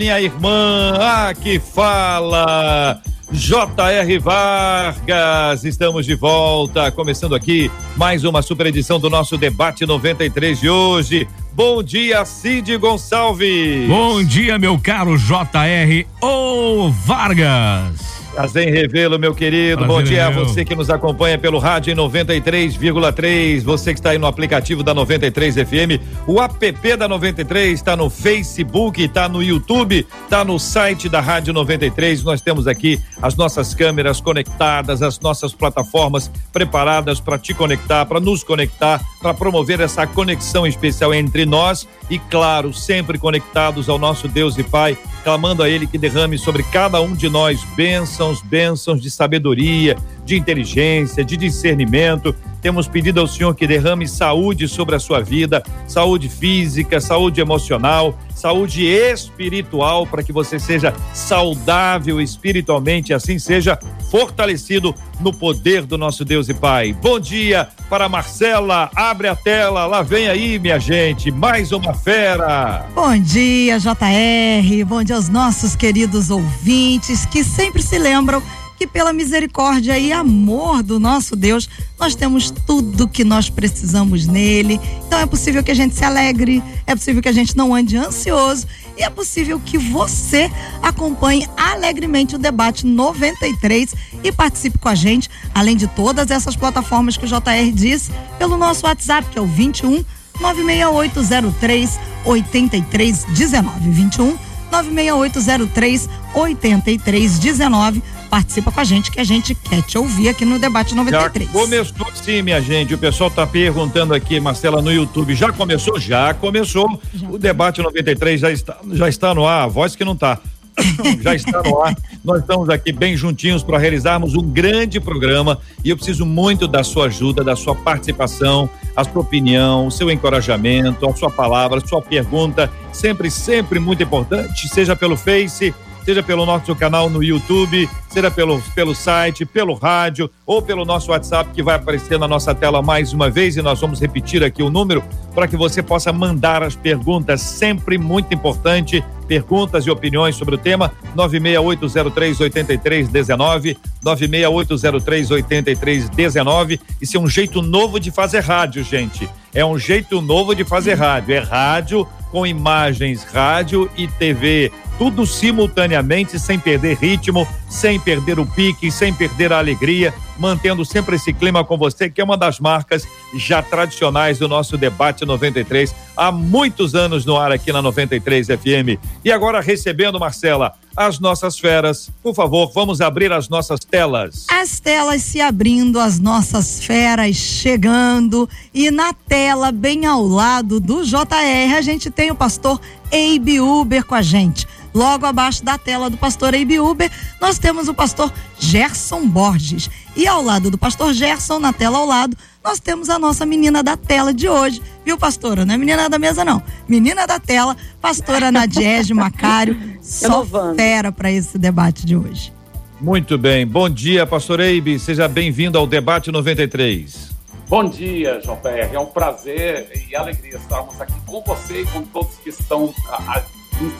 minha irmã. Ah, que fala. J.R. Vargas, estamos de volta, começando aqui mais uma super edição do nosso debate 93 de hoje. Bom dia, Cid Gonçalves. Bom dia, meu caro J.R. O Vargas. Prazer em revê-lo, meu querido. Prazer Bom dia a você que nos acompanha pelo rádio em 93,3. Você que está aí no aplicativo da 93 FM. O app da 93 está no Facebook, está no YouTube, está no site da Rádio 93. Nós temos aqui as nossas câmeras conectadas, as nossas plataformas preparadas para te conectar, para nos conectar, para promover essa conexão especial entre nós e, claro, sempre conectados ao nosso Deus e Pai, clamando a Ele que derrame sobre cada um de nós bênçãos, bênçãos de sabedoria, de inteligência, de discernimento. Temos pedido ao Senhor que derrame saúde sobre a sua vida, saúde física, saúde emocional, saúde espiritual, para que você seja saudável espiritualmente, assim seja fortalecido no poder do nosso Deus e Pai. Bom dia para Marcela, abre a tela, lá vem aí, minha gente, mais uma fera. Bom dia, JR, bom dia aos nossos queridos ouvintes que sempre se lembram que pela misericórdia e amor do nosso Deus, nós temos tudo que nós precisamos nele. Então é possível que a gente se alegre, é possível que a gente não ande ansioso e é possível que você acompanhe alegremente o debate 93 e participe com a gente, além de todas essas plataformas que o JR disse, pelo nosso WhatsApp, que é o 21 96803 8319 21 96803 8319 participa com a gente que a gente quer te ouvir aqui no Debate 93. Já começou sim, minha gente. O pessoal está perguntando aqui, Marcela, no YouTube. Já começou? Já começou. Já. O Debate 93 já está, já está no ar. A voz que não está. já está no ar. Nós estamos aqui bem juntinhos para realizarmos um grande programa e eu preciso muito da sua ajuda, da sua participação, a sua opinião, o seu encorajamento, a sua palavra, a sua pergunta, sempre, sempre muito importante, seja pelo Face, seja pelo nosso canal no YouTube, seja pelo, pelo site, pelo rádio ou pelo nosso WhatsApp que vai aparecer na nossa tela mais uma vez e nós vamos repetir aqui o número para que você possa mandar as perguntas, sempre muito importante, perguntas e opiniões sobre o tema 968038319, 968038319. Isso é um jeito novo de fazer rádio, gente. É um jeito novo de fazer rádio. É rádio com imagens, rádio e TV tudo simultaneamente, sem perder ritmo, sem perder o pique, sem perder a alegria, mantendo sempre esse clima com você, que é uma das marcas já tradicionais do nosso debate 93, há muitos anos no ar aqui na 93 FM. E agora recebendo, Marcela, as nossas feras. Por favor, vamos abrir as nossas telas. As telas se abrindo, as nossas feras chegando. E na tela, bem ao lado do JR, a gente tem o pastor Eibe Uber com a gente. Logo abaixo da tela do pastor Eibe Uber, nós temos o pastor Gerson Borges. E ao lado do pastor Gerson, na tela ao lado, nós temos a nossa menina da tela de hoje. Viu, pastora? Não é menina da mesa, não. Menina da tela, pastora Nadiege Macário. Só fera para esse debate de hoje. Muito bem. Bom dia, pastor Eibe. Seja bem-vindo ao Debate 93. Bom dia, João PR. É um prazer e alegria estarmos aqui com você e com todos que estão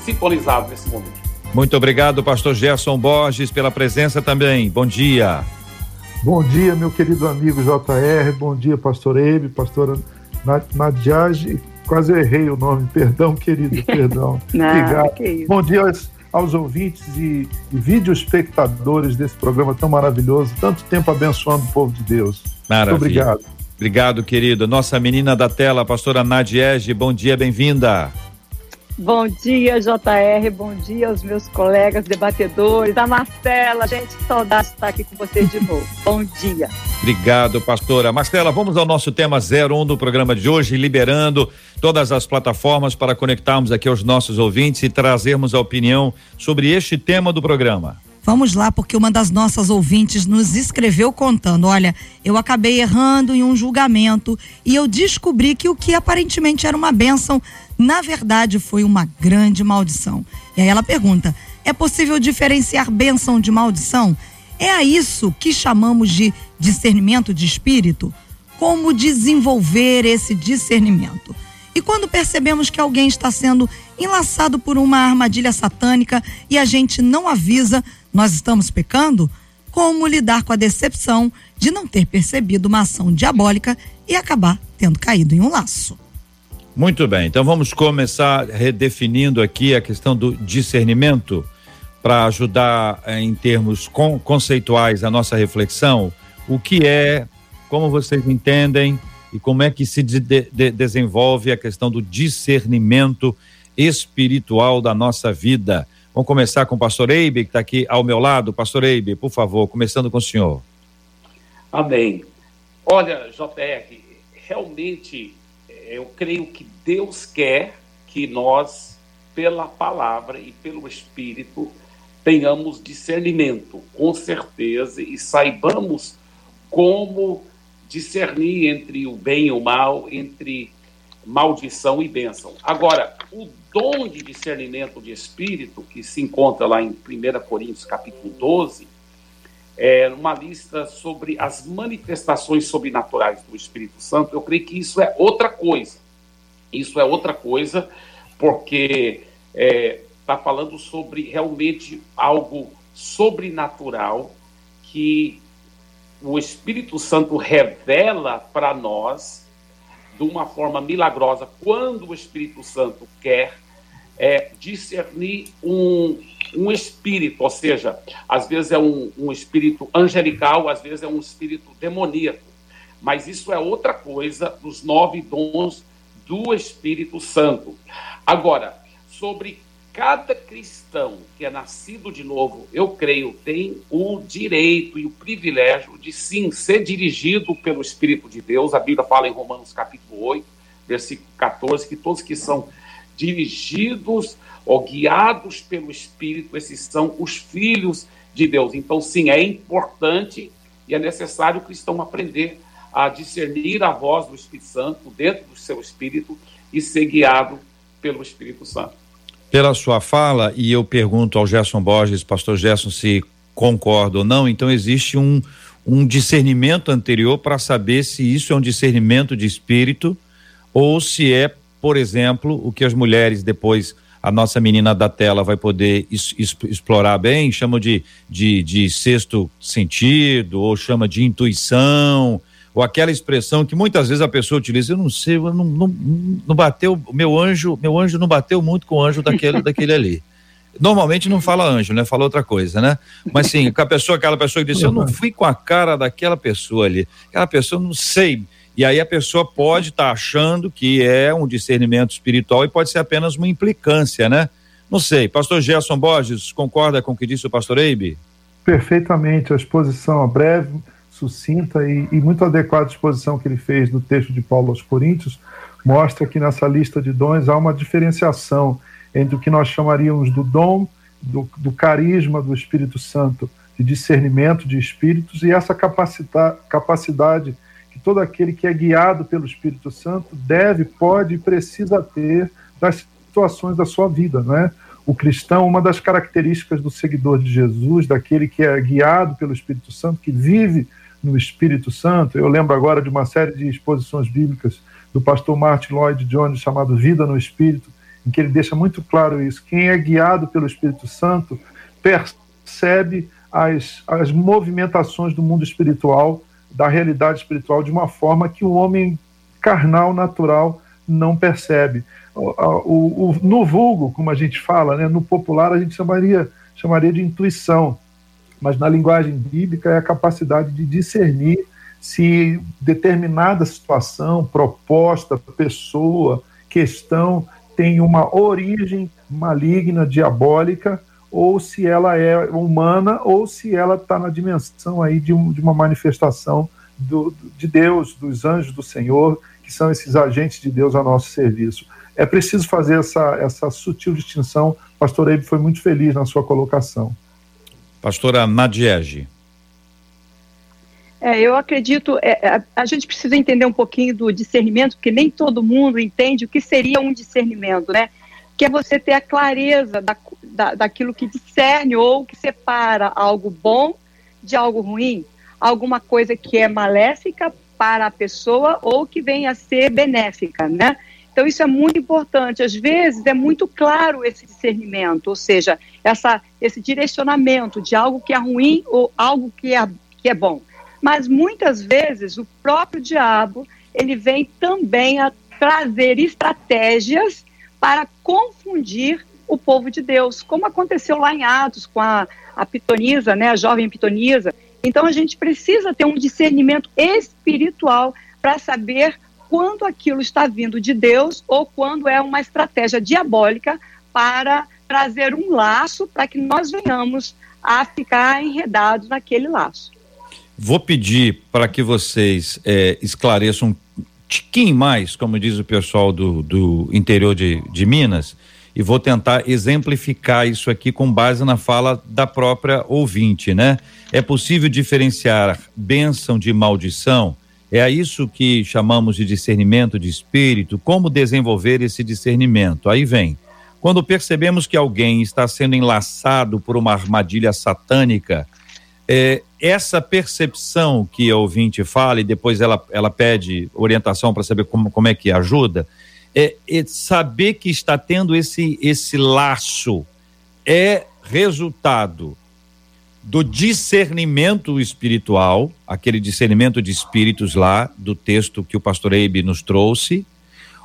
sintonizado nesse momento. Muito obrigado, pastor Gerson Borges, pela presença também. Bom dia. Bom dia, meu querido amigo JR. Bom dia, pastor Ebe, pastora Nadiage. Quase errei o nome, perdão, querido, perdão. Não, Obrigado. Bom dia aos, aos ouvintes e, e vídeo espectadores desse programa tão maravilhoso. Tanto tempo abençoando o povo de Deus. Maravilha. Muito obrigado. Obrigado, querido. Nossa menina da tela, pastora Nadiege, bom dia, bem-vinda. Bom dia, JR. Bom dia aos meus colegas debatedores. A Marcela, gente, que saudade de estar aqui com vocês de novo. Bom dia. Obrigado, pastora. Marcela, vamos ao nosso tema 01 do programa de hoje, liberando todas as plataformas para conectarmos aqui aos nossos ouvintes e trazermos a opinião sobre este tema do programa. Vamos lá, porque uma das nossas ouvintes nos escreveu contando: olha, eu acabei errando em um julgamento e eu descobri que o que aparentemente era uma bênção, na verdade foi uma grande maldição. E aí ela pergunta: é possível diferenciar bênção de maldição? É a isso que chamamos de discernimento de espírito? Como desenvolver esse discernimento? E quando percebemos que alguém está sendo enlaçado por uma armadilha satânica e a gente não avisa, nós estamos pecando? Como lidar com a decepção de não ter percebido uma ação diabólica e acabar tendo caído em um laço? Muito bem, então vamos começar redefinindo aqui a questão do discernimento para ajudar eh, em termos con conceituais a nossa reflexão. O que é, como vocês entendem e como é que se de de desenvolve a questão do discernimento espiritual da nossa vida. Vamos começar com o pastor Eibe, que está aqui ao meu lado. Pastor Eibe, por favor, começando com o senhor. Amém. Olha, JR, realmente eu creio que Deus quer que nós, pela palavra e pelo Espírito, tenhamos discernimento, com certeza, e saibamos como discernir entre o bem e o mal, entre maldição e bênção. Agora, o dom de discernimento de espírito, que se encontra lá em 1 Coríntios capítulo 12, é uma lista sobre as manifestações sobrenaturais do Espírito Santo, eu creio que isso é outra coisa. Isso é outra coisa, porque está é, tá falando sobre realmente algo sobrenatural que o Espírito Santo revela para nós de uma forma milagrosa, quando o Espírito Santo quer é, discernir um, um espírito, ou seja, às vezes é um, um espírito angelical, às vezes é um espírito demoníaco. Mas isso é outra coisa dos nove dons do Espírito Santo. Agora, sobre cada cristão que é nascido de novo, eu creio, tem o direito e o privilégio de sim ser dirigido pelo Espírito de Deus. A Bíblia fala em Romanos capítulo 8, versículo 14, que todos que são dirigidos ou guiados pelo Espírito, esses são os filhos de Deus. Então, sim, é importante e é necessário o cristão aprender a discernir a voz do Espírito Santo dentro do seu espírito e ser guiado pelo Espírito Santo pela sua fala, e eu pergunto ao Gerson Borges, pastor Gerson, se concorda ou não, então existe um, um discernimento anterior para saber se isso é um discernimento de espírito ou se é, por exemplo, o que as mulheres depois a nossa menina da tela vai poder explorar bem, chama de, de, de sexto sentido, ou chama de intuição, ou aquela expressão que muitas vezes a pessoa utiliza, eu não sei, eu não, não, não bateu, meu anjo, meu anjo não bateu muito com o anjo daquele, daquele ali. Normalmente não fala anjo, né? Fala outra coisa, né? Mas sim, com a pessoa, aquela pessoa que disse, eu não fui com a cara daquela pessoa ali. Aquela pessoa, não sei. E aí a pessoa pode estar tá achando que é um discernimento espiritual e pode ser apenas uma implicância, né? Não sei. Pastor Gerson Borges, concorda com o que disse o pastor Eibe? Perfeitamente. A exposição a breve sucinta e, e muito adequada exposição que ele fez do texto de Paulo aos Coríntios mostra que nessa lista de dons há uma diferenciação entre o que nós chamaríamos do dom, do, do carisma do Espírito Santo, de discernimento de espíritos, e essa capacidade que todo aquele que é guiado pelo Espírito Santo deve, pode e precisa ter das situações da sua vida, não é? O cristão, uma das características do seguidor de Jesus, daquele que é guiado pelo Espírito Santo, que vive no Espírito Santo. Eu lembro agora de uma série de exposições bíblicas do pastor Martin Lloyd Jones chamado Vida no Espírito, em que ele deixa muito claro isso. Quem é guiado pelo Espírito Santo percebe as, as movimentações do mundo espiritual, da realidade espiritual, de uma forma que o homem carnal, natural, não percebe. O, o, o, no vulgo, como a gente fala, né, no popular, a gente chamaria, chamaria de intuição mas na linguagem bíblica é a capacidade de discernir se determinada situação, proposta, pessoa, questão tem uma origem maligna, diabólica, ou se ela é humana, ou se ela está na dimensão aí de, um, de uma manifestação do, de Deus, dos anjos do Senhor, que são esses agentes de Deus a nosso serviço. É preciso fazer essa, essa sutil distinção. Pastor Eibe foi muito feliz na sua colocação. Pastora Nadiege. É, eu acredito, é, a, a, gente precisa entender um pouquinho do discernimento, porque nem todo mundo entende o que seria um discernimento, né? Que é você ter a clareza da, da, daquilo que discerne ou que separa algo bom de algo ruim, alguma coisa que é maléfica para a pessoa ou que venha a ser benéfica, né? Então isso é muito importante. Às vezes é muito claro esse discernimento, ou seja, essa, esse direcionamento de algo que é ruim ou algo que é, que é bom. Mas muitas vezes o próprio diabo ele vem também a trazer estratégias para confundir o povo de Deus, como aconteceu lá em Atos com a, a pitonisa, né, a jovem pitonisa. Então a gente precisa ter um discernimento espiritual para saber quando aquilo está vindo de Deus ou quando é uma estratégia diabólica para trazer um laço para que nós venhamos a ficar enredados naquele laço. Vou pedir para que vocês é, esclareçam um tiquinho mais, como diz o pessoal do, do interior de, de Minas, e vou tentar exemplificar isso aqui com base na fala da própria ouvinte, né? É possível diferenciar bênção de maldição? É a isso que chamamos de discernimento de espírito. Como desenvolver esse discernimento? Aí vem. Quando percebemos que alguém está sendo enlaçado por uma armadilha satânica, é, essa percepção que a ouvinte fala e depois ela, ela pede orientação para saber como, como é que ajuda, é, é, saber que está tendo esse, esse laço é resultado do discernimento espiritual, aquele discernimento de espíritos lá do texto que o pastor Eibe nos trouxe,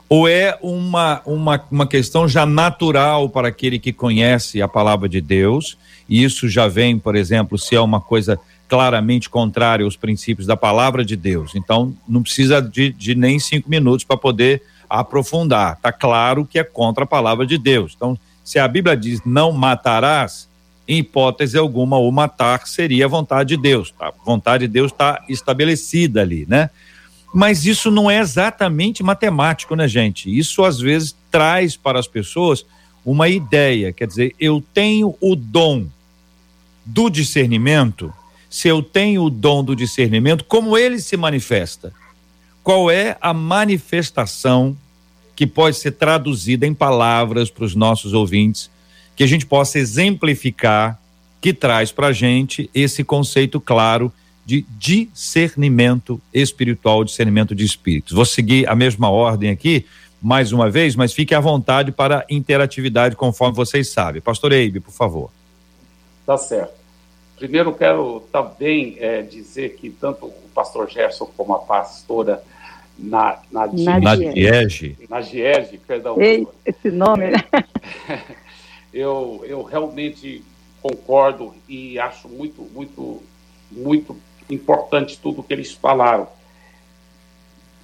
ou é uma, uma, uma questão já natural para aquele que conhece a palavra de Deus, e isso já vem, por exemplo, se é uma coisa claramente contrária aos princípios da palavra de Deus. Então, não precisa de, de nem cinco minutos para poder aprofundar. Está claro que é contra a palavra de Deus. Então, se a Bíblia diz não matarás, em hipótese alguma, o matar seria a vontade de Deus. Tá? A vontade de Deus está estabelecida ali, né? Mas isso não é exatamente matemático, né, gente? Isso às vezes traz para as pessoas uma ideia, quer dizer, eu tenho o dom do discernimento. Se eu tenho o dom do discernimento, como ele se manifesta? Qual é a manifestação que pode ser traduzida em palavras para os nossos ouvintes, que a gente possa exemplificar, que traz para a gente esse conceito claro de discernimento espiritual, discernimento de espíritos. Vou seguir a mesma ordem aqui, mais uma vez, mas fique à vontade para interatividade, conforme vocês sabem. Pastor Eibe, por favor. Tá certo. Primeiro, quero também é, dizer que tanto o pastor Gerson como a pastora na, na, na Diege. Na Diege, perdão. Ei, esse nome, né? eu, eu realmente concordo e acho muito, muito, muito importante tudo que eles falaram.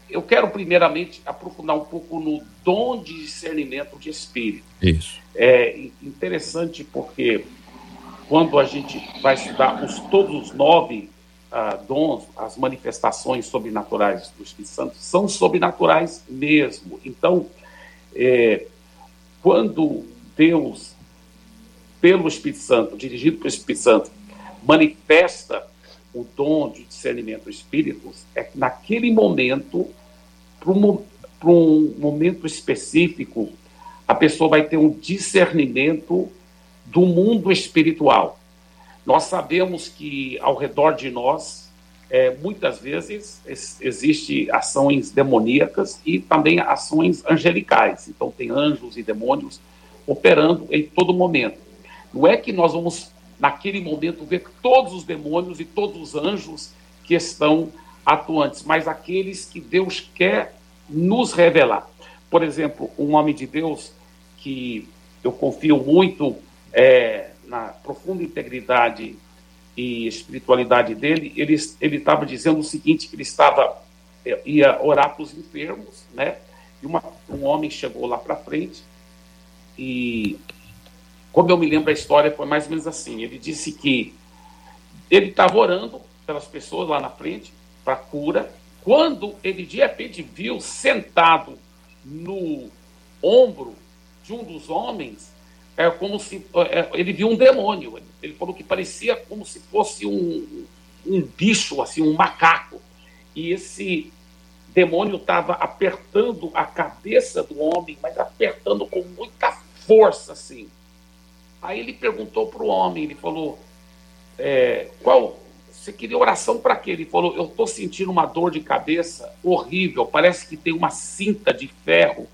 Eu quero primeiramente aprofundar um pouco no dom de discernimento de espírito. Isso. É interessante porque quando a gente vai estudar os todos os nove ah, dons, as manifestações sobrenaturais do Espírito Santo são sobrenaturais mesmo. Então, é, quando Deus, pelo Espírito Santo, dirigido pelo Espírito Santo, manifesta o dom de discernimento dos espíritos é que naquele momento, para um, um momento específico, a pessoa vai ter um discernimento do mundo espiritual. Nós sabemos que ao redor de nós, é, muitas vezes, existe ações demoníacas e também ações angelicais. Então, tem anjos e demônios operando em todo momento. Não é que nós vamos naquele momento, ver todos os demônios e todos os anjos que estão atuantes, mas aqueles que Deus quer nos revelar. Por exemplo, um homem de Deus que eu confio muito é, na profunda integridade e espiritualidade dele, ele estava dizendo o seguinte, que ele estava, é, ia orar para os enfermos, né? E uma, um homem chegou lá para frente e como eu me lembro a história, foi mais ou menos assim. Ele disse que ele estava orando pelas pessoas lá na frente, para cura, quando ele de repente viu sentado no ombro de um dos homens, é como se é, ele viu um demônio. Ele falou que parecia como se fosse um, um bicho, assim, um macaco. E esse demônio estava apertando a cabeça do homem, mas apertando com muita força, assim. Aí ele perguntou para o homem, ele falou, é, qual, você queria oração para quê? Ele falou, eu estou sentindo uma dor de cabeça horrível, parece que tem uma cinta de ferro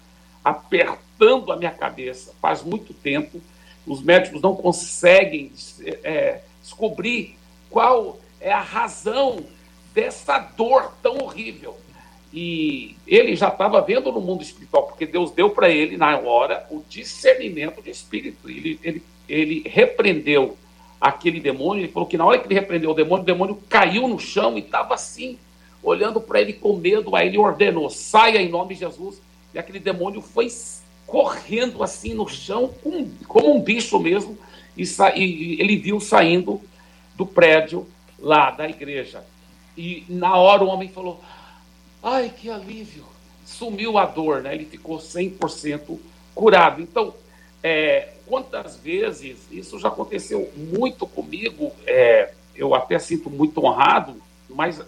apertando a minha cabeça faz muito tempo. Os médicos não conseguem é, descobrir qual é a razão dessa dor tão horrível. E ele já estava vendo no mundo espiritual, porque Deus deu para ele, na hora, o discernimento de espírito. Ele, ele, ele repreendeu aquele demônio, ele falou que na hora que ele repreendeu o demônio, o demônio caiu no chão e estava assim, olhando para ele com medo. Aí ele ordenou: saia em nome de Jesus. E aquele demônio foi correndo assim no chão, como, como um bicho mesmo, e, e ele viu saindo do prédio lá da igreja. E na hora o homem falou: Ai, que alívio! Sumiu a dor, né? Ele ficou 100% curado. Então, é, quantas vezes isso já aconteceu muito comigo, é, eu até sinto muito honrado, mas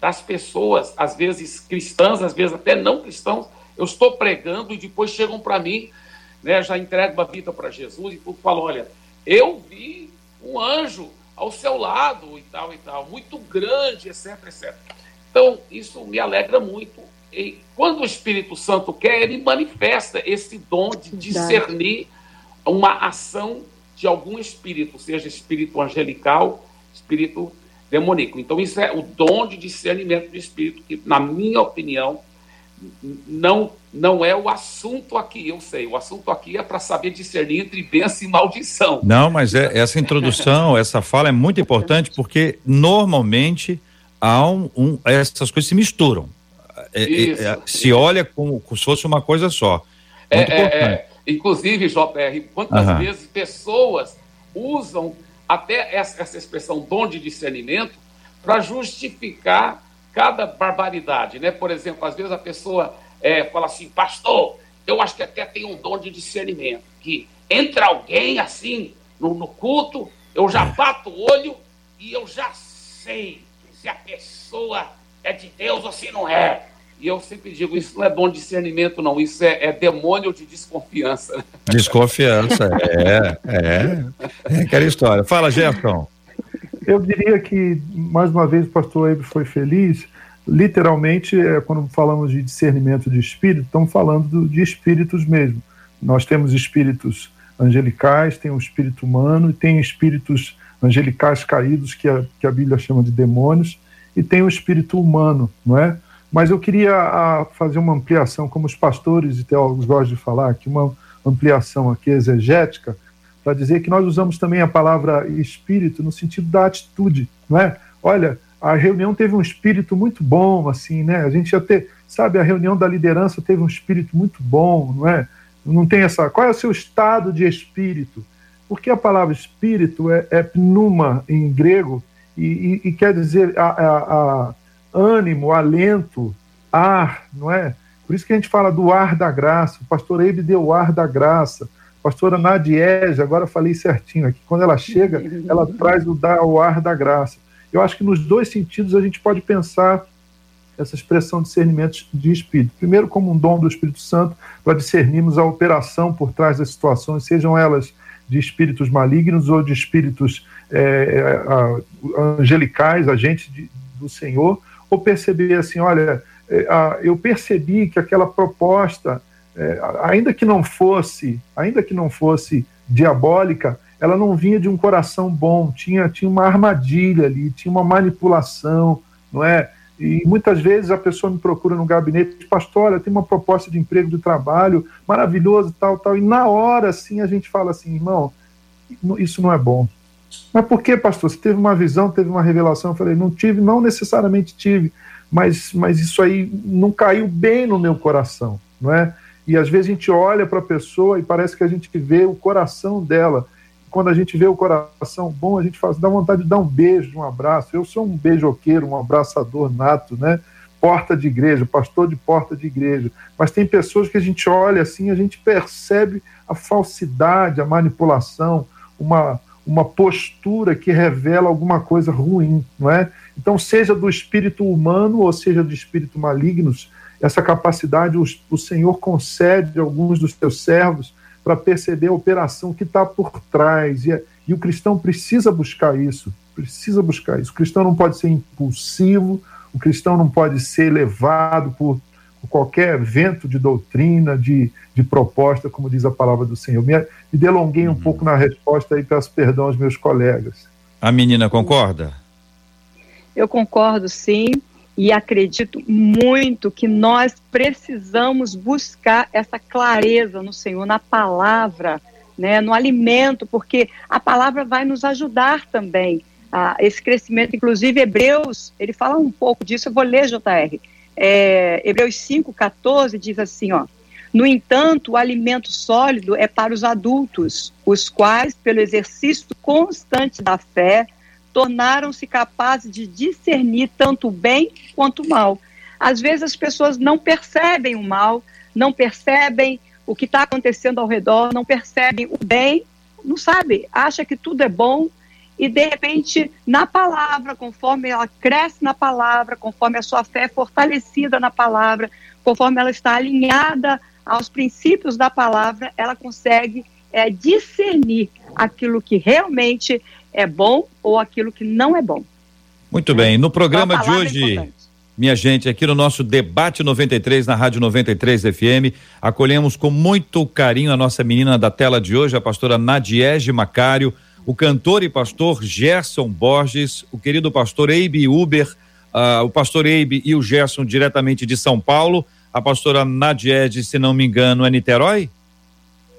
das pessoas, às vezes cristãs, às vezes até não cristãos, eu estou pregando e depois chegam para mim, né, já entregam uma vida para Jesus e falam: olha, eu vi um anjo ao seu lado e tal e tal, muito grande, etc, etc. Então, isso me alegra muito. E quando o Espírito Santo quer, ele manifesta esse dom de discernir uma ação de algum espírito, seja espírito angelical, espírito demoníaco. Então, isso é o dom de discernimento de espírito, que, na minha opinião, não, não é o assunto aqui, eu sei. O assunto aqui é para saber discernir entre bênção e maldição. Não, mas é, essa introdução, essa fala é muito importante porque normalmente há um, um essas coisas se misturam. É, é, é se olha como, como, se fosse uma coisa só. É, é, inclusive, JR, quantas vezes pessoas usam até essa, essa expressão dom de discernimento para justificar cada barbaridade, né? Por exemplo, às vezes a pessoa é, fala assim, pastor, eu acho que até tem um dom de discernimento, que entra alguém assim no, no culto, eu já bato o olho e eu já sei se a pessoa é de Deus ou se não é. E eu sempre digo, isso não é dom de discernimento, não, isso é, é demônio de desconfiança. Desconfiança, é, é, é aquela história. Fala, Jefferson. Eu diria que, mais uma vez, o pastor Eber foi feliz. Literalmente, é, quando falamos de discernimento de espírito, estamos falando de espíritos mesmo. Nós temos espíritos angelicais, tem o um espírito humano e tem espíritos angelicais caídos, que a, que a Bíblia chama de demônios, e tem o espírito humano, não é? Mas eu queria a, fazer uma ampliação, como os pastores e teólogos gostam de falar, aqui uma ampliação aqui exegética, para dizer que nós usamos também a palavra espírito no sentido da atitude, não é? Olha, a reunião teve um espírito muito bom, assim, né? A gente já teve, sabe, a reunião da liderança teve um espírito muito bom, não é? Não tem essa. Qual é o seu estado de espírito? Porque a palavra espírito é, é pneuma em grego e, e, e quer dizer a, a, a ânimo, alento, ar, não é? Por isso que a gente fala do ar da graça. O pastor Eibe deu o ar da graça pastora Nadiege, agora falei certinho aqui, quando ela chega, ela traz o, o ar da graça. Eu acho que nos dois sentidos a gente pode pensar essa expressão de discernimento de espírito. Primeiro, como um dom do Espírito Santo, para discernirmos a operação por trás das situações, sejam elas de espíritos malignos ou de espíritos é, angelicais, agentes de, do Senhor, ou perceber assim: olha, é, eu percebi que aquela proposta é, ainda que não fosse, ainda que não fosse diabólica, ela não vinha de um coração bom, tinha, tinha uma armadilha ali, tinha uma manipulação, não é? E muitas vezes a pessoa me procura no gabinete, pastor, olha, tem uma proposta de emprego de trabalho maravilhoso, tal, tal, e na hora, assim, a gente fala assim, irmão, isso não é bom. Mas por que, pastor? Você teve uma visão, teve uma revelação? Eu falei, não tive, não necessariamente tive, mas, mas isso aí não caiu bem no meu coração, não é? E às vezes a gente olha para a pessoa e parece que a gente vê o coração dela. Quando a gente vê o coração bom, a gente faz, dá vontade de dar um beijo, um abraço. Eu sou um beijoqueiro, um abraçador nato, né? Porta de igreja, pastor de porta de igreja. Mas tem pessoas que a gente olha assim, a gente percebe a falsidade, a manipulação, uma, uma postura que revela alguma coisa ruim, não é? Então, seja do espírito humano ou seja do espírito malignos, essa capacidade o, o Senhor concede a alguns dos seus servos para perceber a operação que está por trás. E, e o cristão precisa buscar isso, precisa buscar isso. O cristão não pode ser impulsivo, o cristão não pode ser levado por, por qualquer vento de doutrina, de, de proposta, como diz a palavra do Senhor. Me, me delonguei um uhum. pouco na resposta e peço perdão aos meus colegas. A menina concorda? Eu concordo, sim e acredito muito que nós precisamos buscar essa clareza no Senhor, na palavra, né, no alimento, porque a palavra vai nos ajudar também a esse crescimento. Inclusive, Hebreus, ele fala um pouco disso, eu vou ler, JR. É, Hebreus 5,14 diz assim: ó. No entanto, o alimento sólido é para os adultos, os quais, pelo exercício constante da fé, tornaram-se capazes de discernir tanto o bem quanto o mal. Às vezes as pessoas não percebem o mal, não percebem o que está acontecendo ao redor, não percebem o bem, não sabe, acha que tudo é bom e de repente na palavra, conforme ela cresce na palavra, conforme a sua fé é fortalecida na palavra, conforme ela está alinhada aos princípios da palavra, ela consegue é, discernir aquilo que realmente é bom ou aquilo que não é bom. Muito bem. No programa de hoje, minha gente, aqui no nosso debate 93 na Rádio 93 FM, acolhemos com muito carinho a nossa menina da tela de hoje, a pastora Nadiege Macário, o cantor e pastor Gerson Borges, o querido pastor Eibe Uber, uh, o pastor Eibe e o Gerson diretamente de São Paulo, a pastora Nadiege, se não me engano, é Niterói?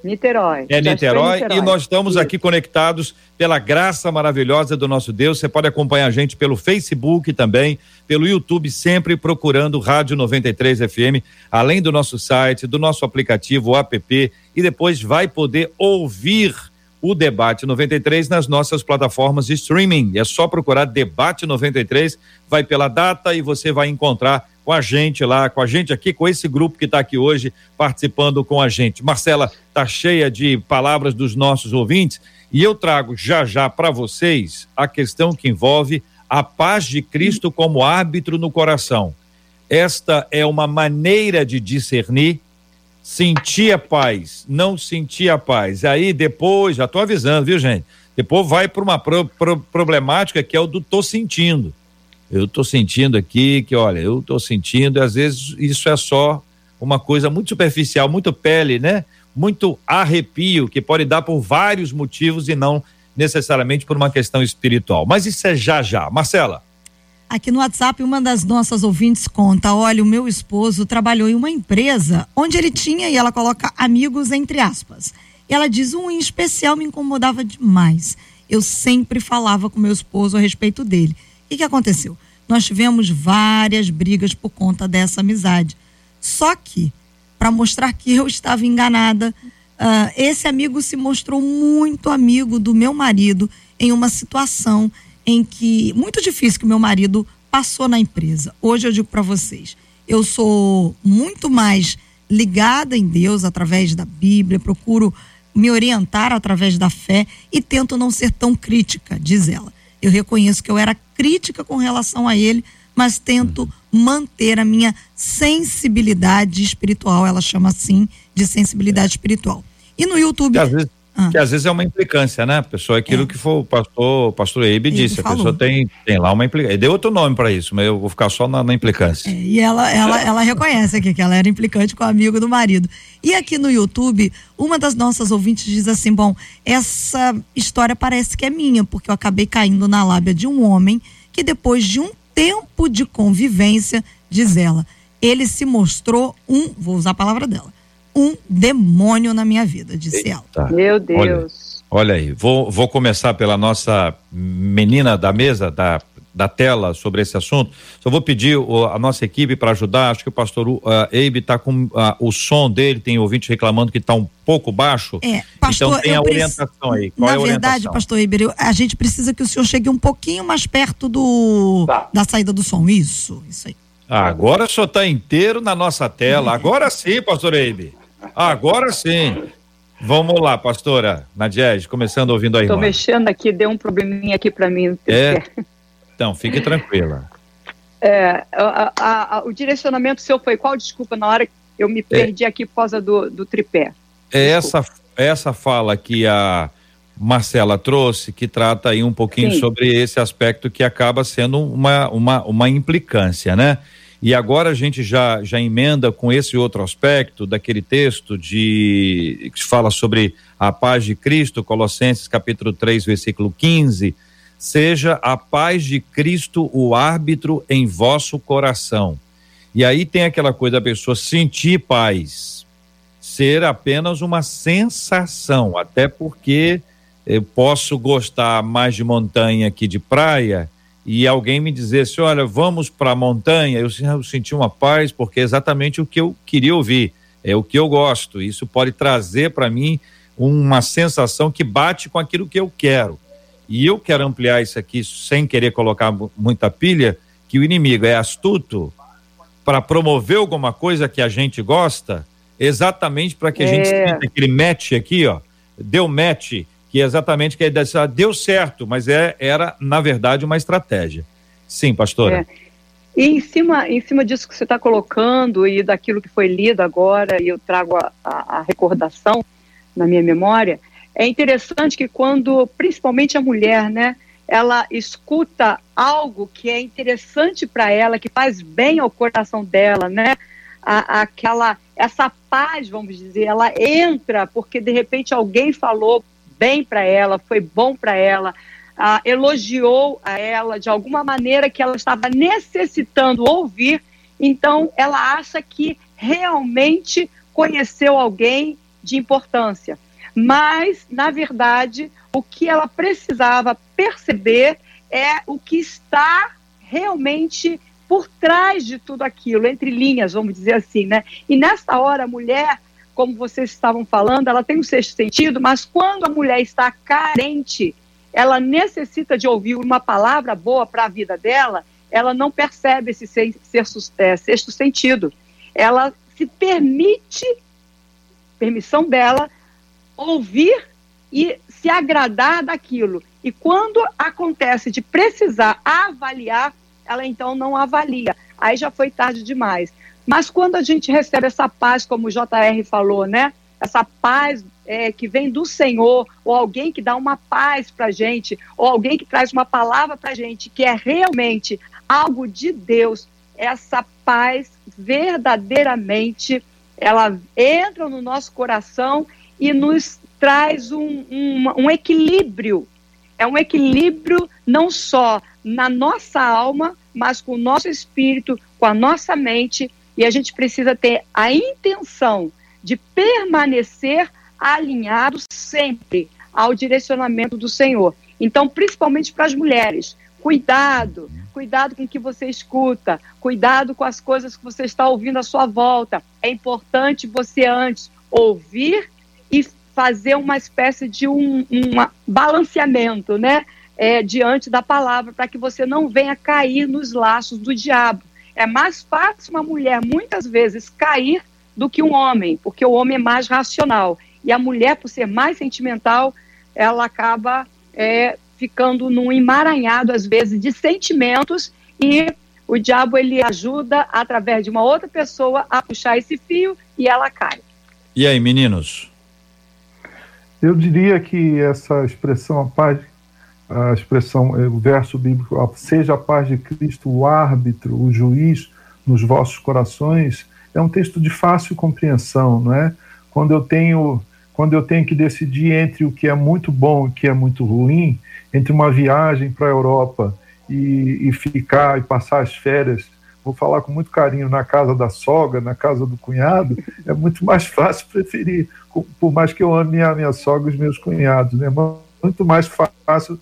Niterói. É Niterói, Niterói, e nós estamos Isso. aqui conectados pela graça maravilhosa do nosso Deus. Você pode acompanhar a gente pelo Facebook também, pelo YouTube, sempre procurando Rádio 93 FM, além do nosso site, do nosso aplicativo, o app, e depois vai poder ouvir o Debate 93 nas nossas plataformas de streaming. É só procurar Debate 93, vai pela data e você vai encontrar com a gente lá, com a gente aqui, com esse grupo que está aqui hoje participando com a gente. Marcela está cheia de palavras dos nossos ouvintes e eu trago já já para vocês a questão que envolve a paz de Cristo como árbitro no coração. Esta é uma maneira de discernir sentir a paz, não sentir a paz. Aí depois, já estou avisando, viu, gente? Depois vai para uma pro, pro, problemática que é o do tô sentindo. Eu estou sentindo aqui que, olha, eu estou sentindo, e às vezes isso é só uma coisa muito superficial, muito pele, né? Muito arrepio, que pode dar por vários motivos e não necessariamente por uma questão espiritual. Mas isso é já já. Marcela. Aqui no WhatsApp, uma das nossas ouvintes conta: olha, o meu esposo trabalhou em uma empresa onde ele tinha, e ela coloca amigos entre aspas. E ela diz: um em especial me incomodava demais. Eu sempre falava com meu esposo a respeito dele. O que, aconteceu? Nós tivemos várias brigas por conta dessa amizade. Só que, para mostrar que eu estava enganada, uh, esse amigo se mostrou muito amigo do meu marido em uma situação em que muito difícil que meu marido passou na empresa. Hoje eu digo para vocês, eu sou muito mais ligada em Deus através da Bíblia, procuro me orientar através da fé e tento não ser tão crítica, diz ela. Eu reconheço que eu era crítica com relação a ele, mas tento manter a minha sensibilidade espiritual, ela chama assim de sensibilidade espiritual. E no YouTube. Às vezes, ah. Que às vezes é uma implicância, né? A pessoa, aquilo é. que foi o pastor, o pastor Eibe disse, a pessoa tem, tem lá uma implicância. Ele deu outro nome para isso, mas eu vou ficar só na, na implicância. É, e ela, ela, ela reconhece aqui que ela era implicante com o amigo do marido. E aqui no YouTube, uma das nossas ouvintes diz assim: bom, essa história parece que é minha, porque eu acabei caindo na lábia de um homem que depois de um tempo de convivência, diz ela, ele se mostrou um, vou usar a palavra dela, um demônio na minha vida, disse Eita. ela. Meu Deus. Olha, olha, aí, vou, vou começar pela nossa menina da mesa, da, da tela, sobre esse assunto. Só vou pedir o, a nossa equipe para ajudar. Acho que o pastor uh, Eibe está com uh, o som dele, tem ouvinte reclamando que está um pouco baixo. É, pastor, então tem a orientação aí. Qual na é a verdade, pastor Eibe, a gente precisa que o senhor chegue um pouquinho mais perto do tá. da saída do som. Isso, isso aí. Agora o senhor está inteiro na nossa tela. Agora sim, pastor Eibe. Agora sim. Vamos lá, pastora Nadiege, começando ouvindo aí. Estou mexendo aqui, deu um probleminha aqui para mim. É. Então, fique tranquila. É, a, a, a, o direcionamento seu foi qual? Desculpa, na hora eu me é. perdi é. aqui por causa do, do tripé. É essa, essa fala que a Marcela trouxe, que trata aí um pouquinho Sim. sobre esse aspecto que acaba sendo uma, uma, uma implicância, né? E agora a gente já, já emenda com esse outro aspecto daquele texto de que fala sobre a paz de Cristo, Colossenses capítulo 3, versículo 15. Seja a paz de Cristo o árbitro em vosso coração. E aí tem aquela coisa da pessoa sentir paz, ser apenas uma sensação, até porque eu posso gostar mais de montanha que de praia e alguém me dissesse, olha, vamos para a montanha, eu, eu senti uma paz, porque é exatamente o que eu queria ouvir, é o que eu gosto. Isso pode trazer para mim uma sensação que bate com aquilo que eu quero. E eu quero ampliar isso aqui sem querer colocar muita pilha, que o inimigo é astuto para promover alguma coisa que a gente gosta, exatamente para que a é. gente aquele match aqui, ó, deu match que é exatamente que a ideia deu certo, mas é, era, na verdade, uma estratégia. Sim, pastora. É. E em cima, em cima disso que você está colocando e daquilo que foi lido agora, e eu trago a, a, a recordação na minha memória, é interessante que quando, principalmente a mulher, né, ela escuta algo que é interessante para ela, que faz bem ao coração dela, né? A, aquela essa paz, vamos dizer, ela entra porque de repente alguém falou bem para ela, foi bom para ela, ah, elogiou a ela de alguma maneira que ela estava necessitando ouvir, então ela acha que realmente conheceu alguém de importância. Mas, na verdade, o que ela precisava perceber é o que está realmente por trás de tudo aquilo, entre linhas, vamos dizer assim, né? E nessa hora a mulher como vocês estavam falando, ela tem um sexto sentido, mas quando a mulher está carente, ela necessita de ouvir uma palavra boa para a vida dela, ela não percebe esse é, sexto sentido. Ela se permite, permissão dela, ouvir e se agradar daquilo. E quando acontece de precisar avaliar, ela então não avalia. Aí já foi tarde demais. Mas quando a gente recebe essa paz, como o JR falou, né? Essa paz é, que vem do Senhor, ou alguém que dá uma paz para gente, ou alguém que traz uma palavra para a gente, que é realmente algo de Deus, essa paz verdadeiramente, ela entra no nosso coração e nos traz um, um, um equilíbrio. É um equilíbrio não só na nossa alma, mas com o nosso espírito, com a nossa mente e a gente precisa ter a intenção de permanecer alinhado sempre ao direcionamento do Senhor. Então, principalmente para as mulheres, cuidado, cuidado com o que você escuta, cuidado com as coisas que você está ouvindo à sua volta. É importante você antes ouvir e fazer uma espécie de um, um balanceamento, né? É, diante da palavra, para que você não venha cair nos laços do diabo. É mais fácil uma mulher, muitas vezes, cair do que um homem, porque o homem é mais racional. E a mulher, por ser mais sentimental, ela acaba é, ficando num emaranhado, às vezes, de sentimentos e o diabo ele ajuda através de uma outra pessoa a puxar esse fio e ela cai. E aí, meninos? Eu diria que essa expressão a paz a expressão, é, o verso bíblico, seja a paz de Cristo o árbitro, o juiz nos vossos corações, é um texto de fácil compreensão, não é? Quando eu tenho, quando eu tenho que decidir entre o que é muito bom e o que é muito ruim, entre uma viagem para a Europa e, e ficar e passar as férias vou falar com muito carinho, na casa da sogra, na casa do cunhado, é muito mais fácil preferir, por mais que eu ame a minha sogra e os meus cunhados, né? Muito mais fácil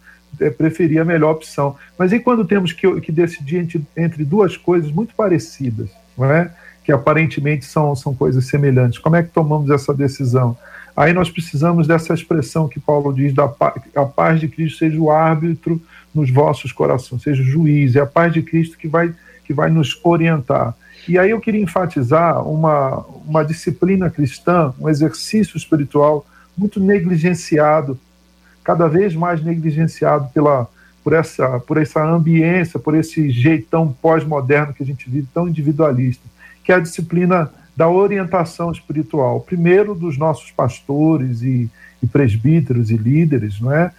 preferir a melhor opção. Mas e quando temos que, que decidir entre, entre duas coisas muito parecidas, não é? que aparentemente são, são coisas semelhantes? Como é que tomamos essa decisão? Aí nós precisamos dessa expressão que Paulo diz, da a paz de Cristo seja o árbitro nos vossos corações, seja o juiz, é a paz de Cristo que vai, que vai nos orientar. E aí eu queria enfatizar uma, uma disciplina cristã, um exercício espiritual muito negligenciado, cada vez mais negligenciado pela, por, essa, por essa ambiência, por esse jeitão pós-moderno que a gente vive, tão individualista, que é a disciplina da orientação espiritual. Primeiro, dos nossos pastores e, e presbíteros e líderes, não é?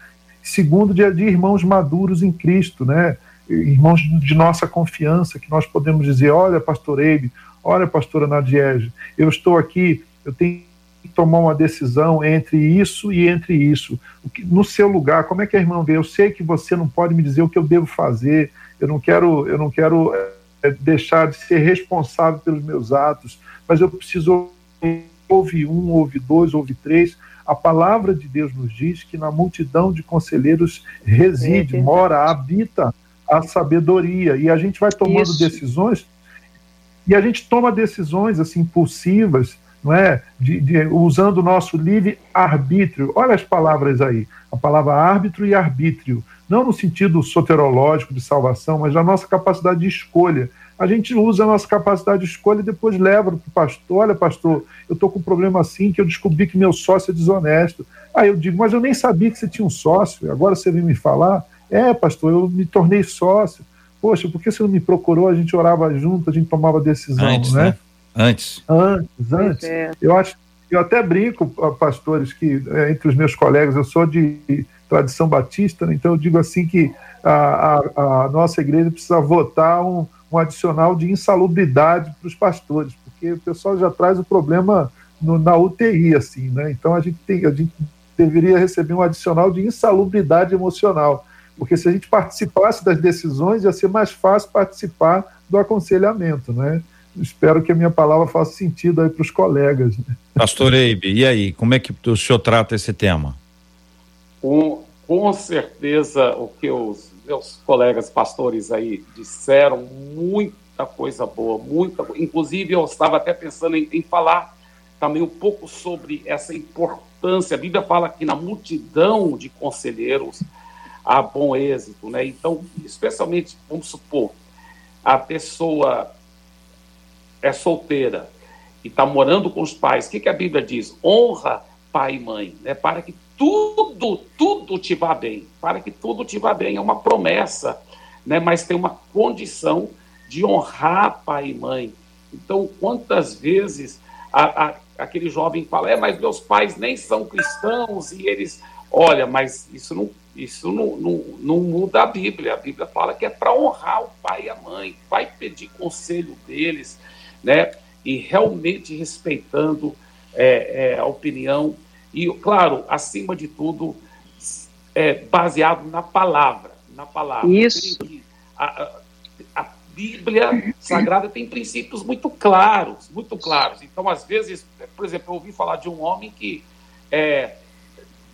Segundo, de, de irmãos maduros em Cristo, né? irmãos de nossa confiança, que nós podemos dizer: olha, pastor Eibe, olha, pastora Nadiege, eu estou aqui, eu tenho tomar uma decisão entre isso e entre isso. No seu lugar, como é que a irmã vê? Eu sei que você não pode me dizer o que eu devo fazer, eu não quero, eu não quero é, deixar de ser responsável pelos meus atos, mas eu preciso ouvir um, ouvir dois, ouvir três. A palavra de Deus nos diz que na multidão de conselheiros reside, mora, habita a sabedoria. E a gente vai tomando Isso. decisões, e a gente toma decisões assim impulsivas, não é? De, de, usando o nosso livre arbítrio. Olha as palavras aí, a palavra árbitro e arbítrio, não no sentido soterológico de salvação, mas da nossa capacidade de escolha. A gente usa a nossa capacidade de escolha e depois leva para o pastor, olha pastor, eu estou com um problema assim que eu descobri que meu sócio é desonesto. Aí eu digo, mas eu nem sabia que você tinha um sócio, agora você vem me falar. É, pastor, eu me tornei sócio. Poxa, por que você não me procurou? A gente orava junto, a gente tomava decisão, antes, né? né? Antes. Antes, antes. É. Eu acho, eu até brinco, pastores, que é, entre os meus colegas, eu sou de tradição batista, né? então eu digo assim que a, a, a nossa igreja precisa votar um, um adicional de insalubridade para os pastores, porque o pessoal já traz o problema no, na UTI, assim, né? Então a gente tem, a gente deveria receber um adicional de insalubridade emocional porque se a gente participasse das decisões, ia ser mais fácil participar do aconselhamento, né? Espero que a minha palavra faça sentido aí para os colegas. Né? Pastor Eibe, e aí, como é que o senhor trata esse tema? Com, com certeza, o que os meus colegas pastores aí disseram, muita coisa boa, muita, inclusive eu estava até pensando em, em falar também um pouco sobre essa importância. A Bíblia fala que na multidão de conselheiros a bom êxito, né? Então, especialmente, vamos supor, a pessoa é solteira e está morando com os pais, o que, que a Bíblia diz? Honra pai e mãe, né? Para que tudo, tudo te vá bem, para que tudo te vá bem, é uma promessa, né? Mas tem uma condição de honrar pai e mãe. Então, quantas vezes a, a, aquele jovem fala, é, mas meus pais nem são cristãos e eles, olha, mas isso não isso não, não, não, muda a Bíblia. A Bíblia fala que é para honrar o pai e a mãe, vai pedir conselho deles, né? E realmente respeitando é, é, a opinião. E, claro, acima de tudo, é, baseado na palavra. Na palavra. Isso. A, a Bíblia Sagrada tem princípios muito claros, muito claros. Então, às vezes, por exemplo, eu ouvi falar de um homem que é,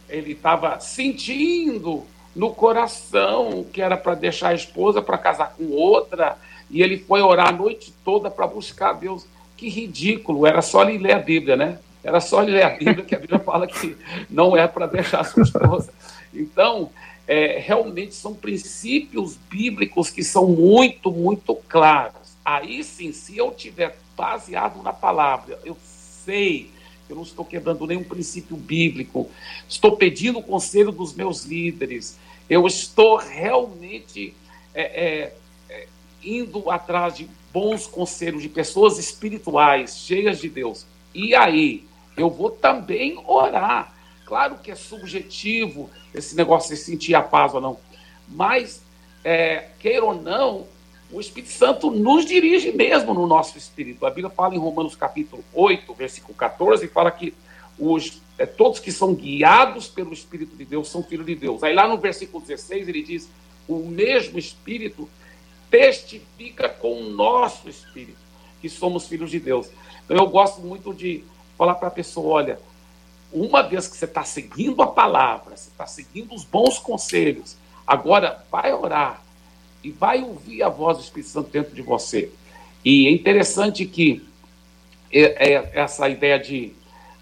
ele estava sentindo no coração que era para deixar a esposa para casar com outra, e ele foi orar a noite toda para buscar Deus. Que ridículo, era só ele ler a Bíblia, né? Era só ele ler a Bíblia, que a Bíblia fala que não é para deixar a sua esposa. Então, é, realmente são princípios bíblicos que são muito, muito claros. Aí sim, se eu tiver baseado na palavra, eu sei eu não estou quebrando nenhum princípio bíblico, estou pedindo o conselho dos meus líderes, eu estou realmente é, é, é, indo atrás de bons conselhos de pessoas espirituais, cheias de Deus. E aí, eu vou também orar. Claro que é subjetivo esse negócio de sentir a paz ou não, mas, é, queira ou não, o Espírito Santo nos dirige mesmo no nosso espírito. A Bíblia fala em Romanos capítulo 8, versículo 14, e fala que os, é, todos que são guiados pelo Espírito de Deus são filhos de Deus. Aí lá no versículo 16 ele diz: o mesmo Espírito testifica com o nosso Espírito que somos filhos de Deus. Então eu gosto muito de falar para a pessoa: olha, uma vez que você está seguindo a palavra, você está seguindo os bons conselhos, agora vai orar e vai ouvir a voz do Espírito Santo dentro de você. E é interessante que é, é essa ideia de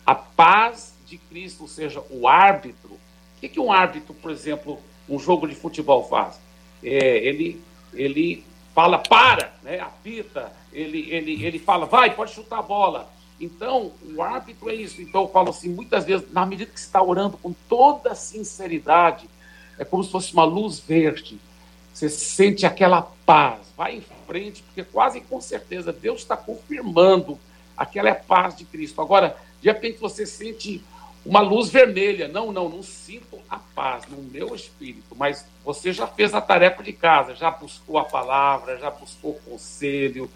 a paz de Cristo seja o árbitro. O que, que um árbitro, por exemplo, um jogo de futebol faz? É, ele, ele fala para, né, apita, ele, ele, ele fala, vai, pode chutar a bola. Então, o árbitro é isso. Então, eu falo assim, muitas vezes, na medida que você está orando com toda sinceridade, é como se fosse uma luz verde. Você sente aquela paz. Vai em frente, porque quase com certeza Deus está confirmando aquela é paz de Cristo. Agora, de repente você sente uma luz vermelha. Não, não, não sinto a paz no meu espírito, mas você já fez a tarefa de casa, já buscou a palavra, já buscou conselho,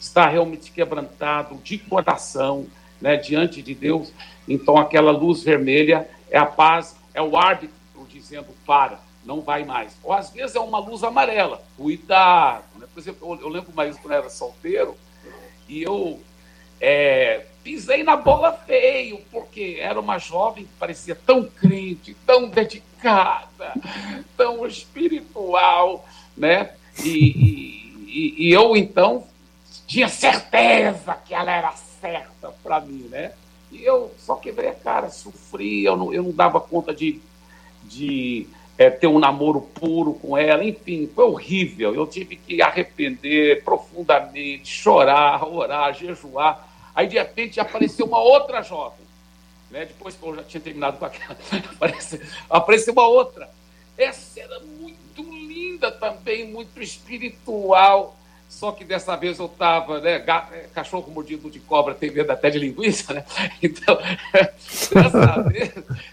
está realmente quebrantado de coração, né, diante de Deus. Então, aquela luz vermelha é a paz, é o árbitro dizendo para, não vai mais. Ou às vezes é uma luz amarela, cuidado. Né? Por exemplo, eu, eu lembro mais quando eu era solteiro e eu é, pisei na bola feio, porque era uma jovem que parecia tão crente, tão dedicada, tão espiritual, né? E, e, e eu então tinha certeza que ela era certa para mim, né? E eu só quebrei a cara, sofri, eu não, eu não dava conta de, de é, ter um namoro puro com ela, enfim, foi horrível. Eu tive que arrepender profundamente, chorar, orar, jejuar. Aí de repente apareceu uma outra jovem, né? Depois que eu já tinha terminado com aquela, apareceu, apareceu uma outra. Essa era muito linda também, muito espiritual. Só que dessa vez eu estava, né? É, cachorro mordido de cobra tem medo até de linguiça, né? Então, dessa vez,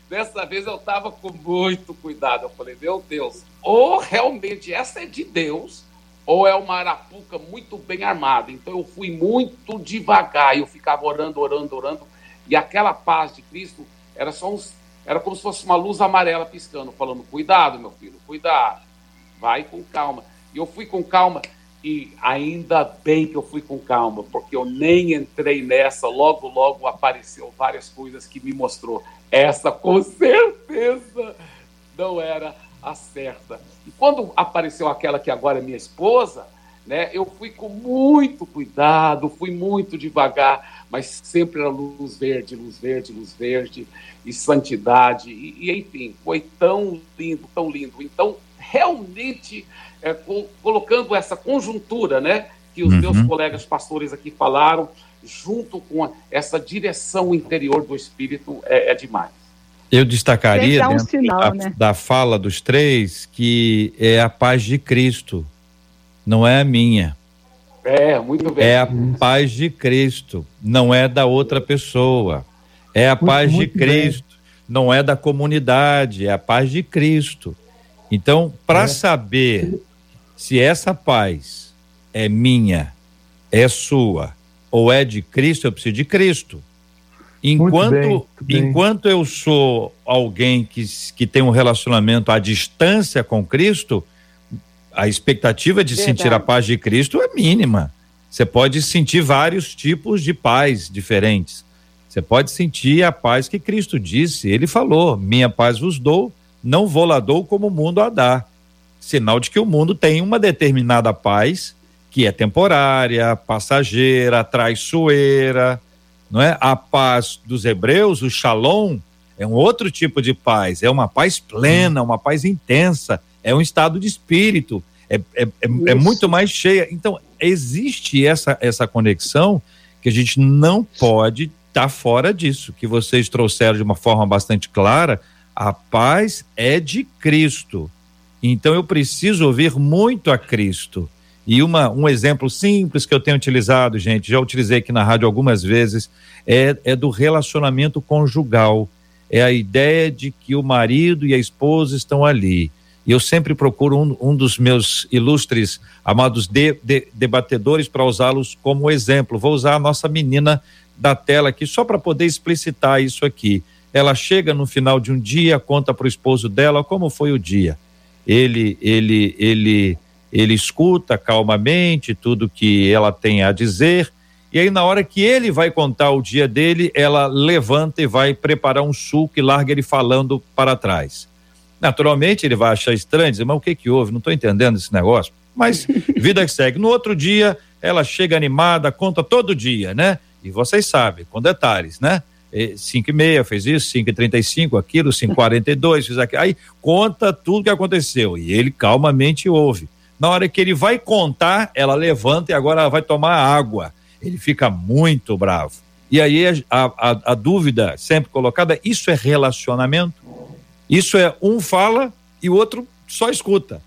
dessa vez eu estava com muito cuidado. Eu falei, meu Deus, ou realmente essa é de Deus, ou é uma arapuca muito bem armada. Então eu fui muito devagar, eu ficava orando, orando, orando, e aquela paz de Cristo era só uns, era como se fosse uma luz amarela piscando, falando: cuidado, meu filho, cuidado, vai com calma. E eu fui com calma e ainda bem que eu fui com calma, porque eu nem entrei nessa. Logo, logo apareceu várias coisas que me mostrou. Essa com certeza não era a certa. E quando apareceu aquela que agora é minha esposa, né, eu fui com muito cuidado, fui muito devagar, mas sempre era luz verde, luz verde, luz verde, e santidade, e, e enfim, foi tão lindo, tão lindo. Então, realmente é, co colocando essa conjuntura, né, que os uhum. meus colegas pastores aqui falaram, junto com a, essa direção interior do Espírito, é, é demais. Eu destacaria um sinal, da, né? da fala dos três que é a paz de Cristo, não é a minha. É, muito bem. É a paz de Cristo, não é da outra pessoa. É a muito, paz de Cristo, bem. não é da comunidade, é a paz de Cristo. Então, para é. saber se essa paz é minha, é sua ou é de Cristo, eu preciso de Cristo. Enquanto, bem, bem. enquanto eu sou alguém que, que tem um relacionamento à distância com Cristo, a expectativa de Verdade. sentir a paz de Cristo é mínima. Você pode sentir vários tipos de paz diferentes. Você pode sentir a paz que Cristo disse. Ele falou: Minha paz vos dou, não vou lá dou como o mundo a dá sinal de que o mundo tem uma determinada paz que é temporária, passageira, traiçoeira, não é? A paz dos hebreus, o shalom, é um outro tipo de paz, é uma paz plena, uma paz intensa, é um estado de espírito, é, é, é, é muito mais cheia. Então, existe essa, essa conexão que a gente não pode estar tá fora disso, que vocês trouxeram de uma forma bastante clara. A paz é de Cristo. Então eu preciso ouvir muito a Cristo. E uma, um exemplo simples que eu tenho utilizado, gente, já utilizei aqui na rádio algumas vezes, é, é do relacionamento conjugal. É a ideia de que o marido e a esposa estão ali. E eu sempre procuro um, um dos meus ilustres, amados de, de, debatedores, para usá-los como exemplo. Vou usar a nossa menina da tela aqui, só para poder explicitar isso aqui. Ela chega no final de um dia, conta para o esposo dela como foi o dia ele ele ele ele escuta calmamente tudo que ela tem a dizer e aí na hora que ele vai contar o dia dele, ela levanta e vai preparar um suco e larga ele falando para trás. Naturalmente ele vai achar estranho, dizer, mas o que que houve? Não estou entendendo esse negócio. Mas vida que segue. No outro dia, ela chega animada, conta todo dia, né? E vocês sabem, com detalhes, né? 5 e meia fez isso, 5 e 35 aquilo, 5 e 42 fez aquilo. Aí conta tudo que aconteceu e ele calmamente ouve. Na hora que ele vai contar, ela levanta e agora vai tomar água. Ele fica muito bravo. E aí a, a, a dúvida sempre colocada: isso é relacionamento? Isso é um fala e o outro só escuta.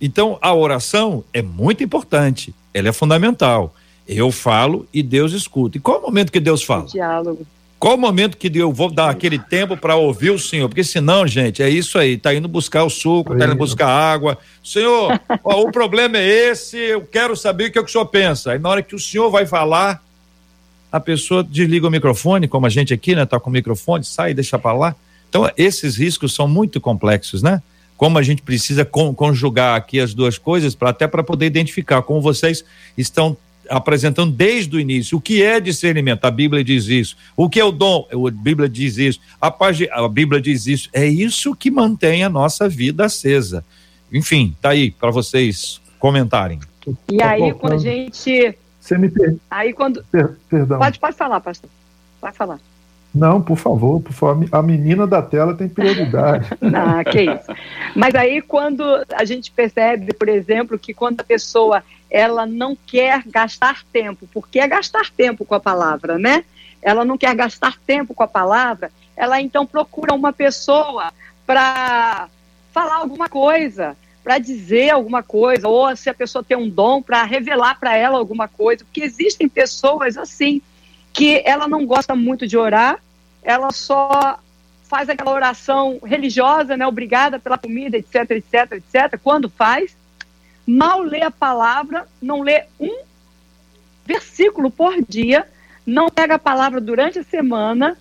Então a oração é muito importante, ela é fundamental. Eu falo e Deus escuta. E qual é o momento que Deus fala? diálogo. Qual o momento que eu vou dar aquele tempo para ouvir o Senhor? Porque senão, gente, é isso aí, tá indo buscar o suco, tá indo buscar água. Senhor, ó, o problema é esse, eu quero saber o que, é que o Senhor pensa. Aí na hora que o Senhor vai falar, a pessoa desliga o microfone, como a gente aqui, né, tá com o microfone, sai e deixa para lá. Então, esses riscos são muito complexos, né? Como a gente precisa conjugar aqui as duas coisas para até para poder identificar como vocês estão apresentando desde o início o que é discernimento. A Bíblia diz isso. O que é o dom? A Bíblia diz isso. A, a Bíblia diz isso. É isso que mantém a nossa vida acesa. Enfim, tá aí para vocês comentarem. E aí, quando a gente. Você me per... Aí, quando. Per... Perdão. Pode, pode falar, pastor. Pode falar. Não, por favor, por favor. A menina da tela tem prioridade. ah, que isso. Mas aí, quando a gente percebe, por exemplo, que quando a pessoa ela não quer gastar tempo, porque é gastar tempo com a palavra, né? Ela não quer gastar tempo com a palavra, ela então procura uma pessoa para falar alguma coisa, para dizer alguma coisa, ou se a pessoa tem um dom, para revelar para ela alguma coisa, porque existem pessoas assim, que ela não gosta muito de orar, ela só faz aquela oração religiosa, né, obrigada pela comida, etc, etc, etc, quando faz, mal lê a palavra, não lê um versículo por dia, não pega a palavra durante a semana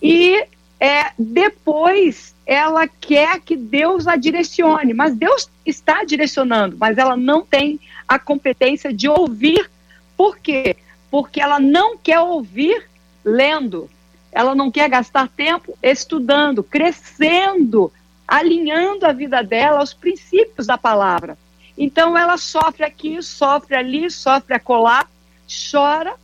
e é, depois ela quer que Deus a direcione, mas Deus está direcionando, mas ela não tem a competência de ouvir. Por quê? Porque ela não quer ouvir lendo, ela não quer gastar tempo estudando, crescendo, alinhando a vida dela aos princípios da palavra. Então ela sofre aqui, sofre ali, sofre acolá, chora,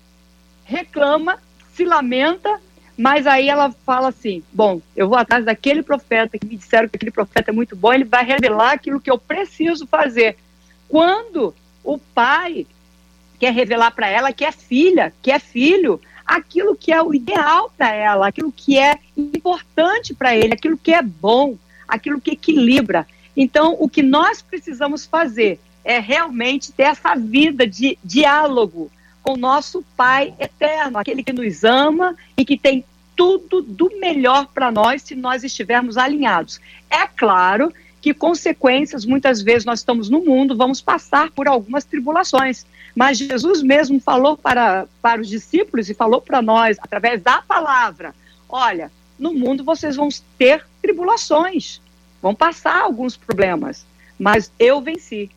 reclama, se lamenta, mas aí ela fala assim: bom, eu vou atrás daquele profeta que me disseram que aquele profeta é muito bom, ele vai revelar aquilo que eu preciso fazer. Quando o pai quer revelar para ela que é filha, que é filho, aquilo que é o ideal para ela, aquilo que é importante para ele, aquilo que é bom, aquilo que equilibra. Então, o que nós precisamos fazer é realmente ter essa vida de diálogo com o nosso Pai eterno, aquele que nos ama e que tem tudo do melhor para nós se nós estivermos alinhados. É claro que consequências, muitas vezes nós estamos no mundo, vamos passar por algumas tribulações. Mas Jesus mesmo falou para, para os discípulos e falou para nós, através da palavra: olha, no mundo vocês vão ter tribulações vão passar alguns problemas, mas eu venci.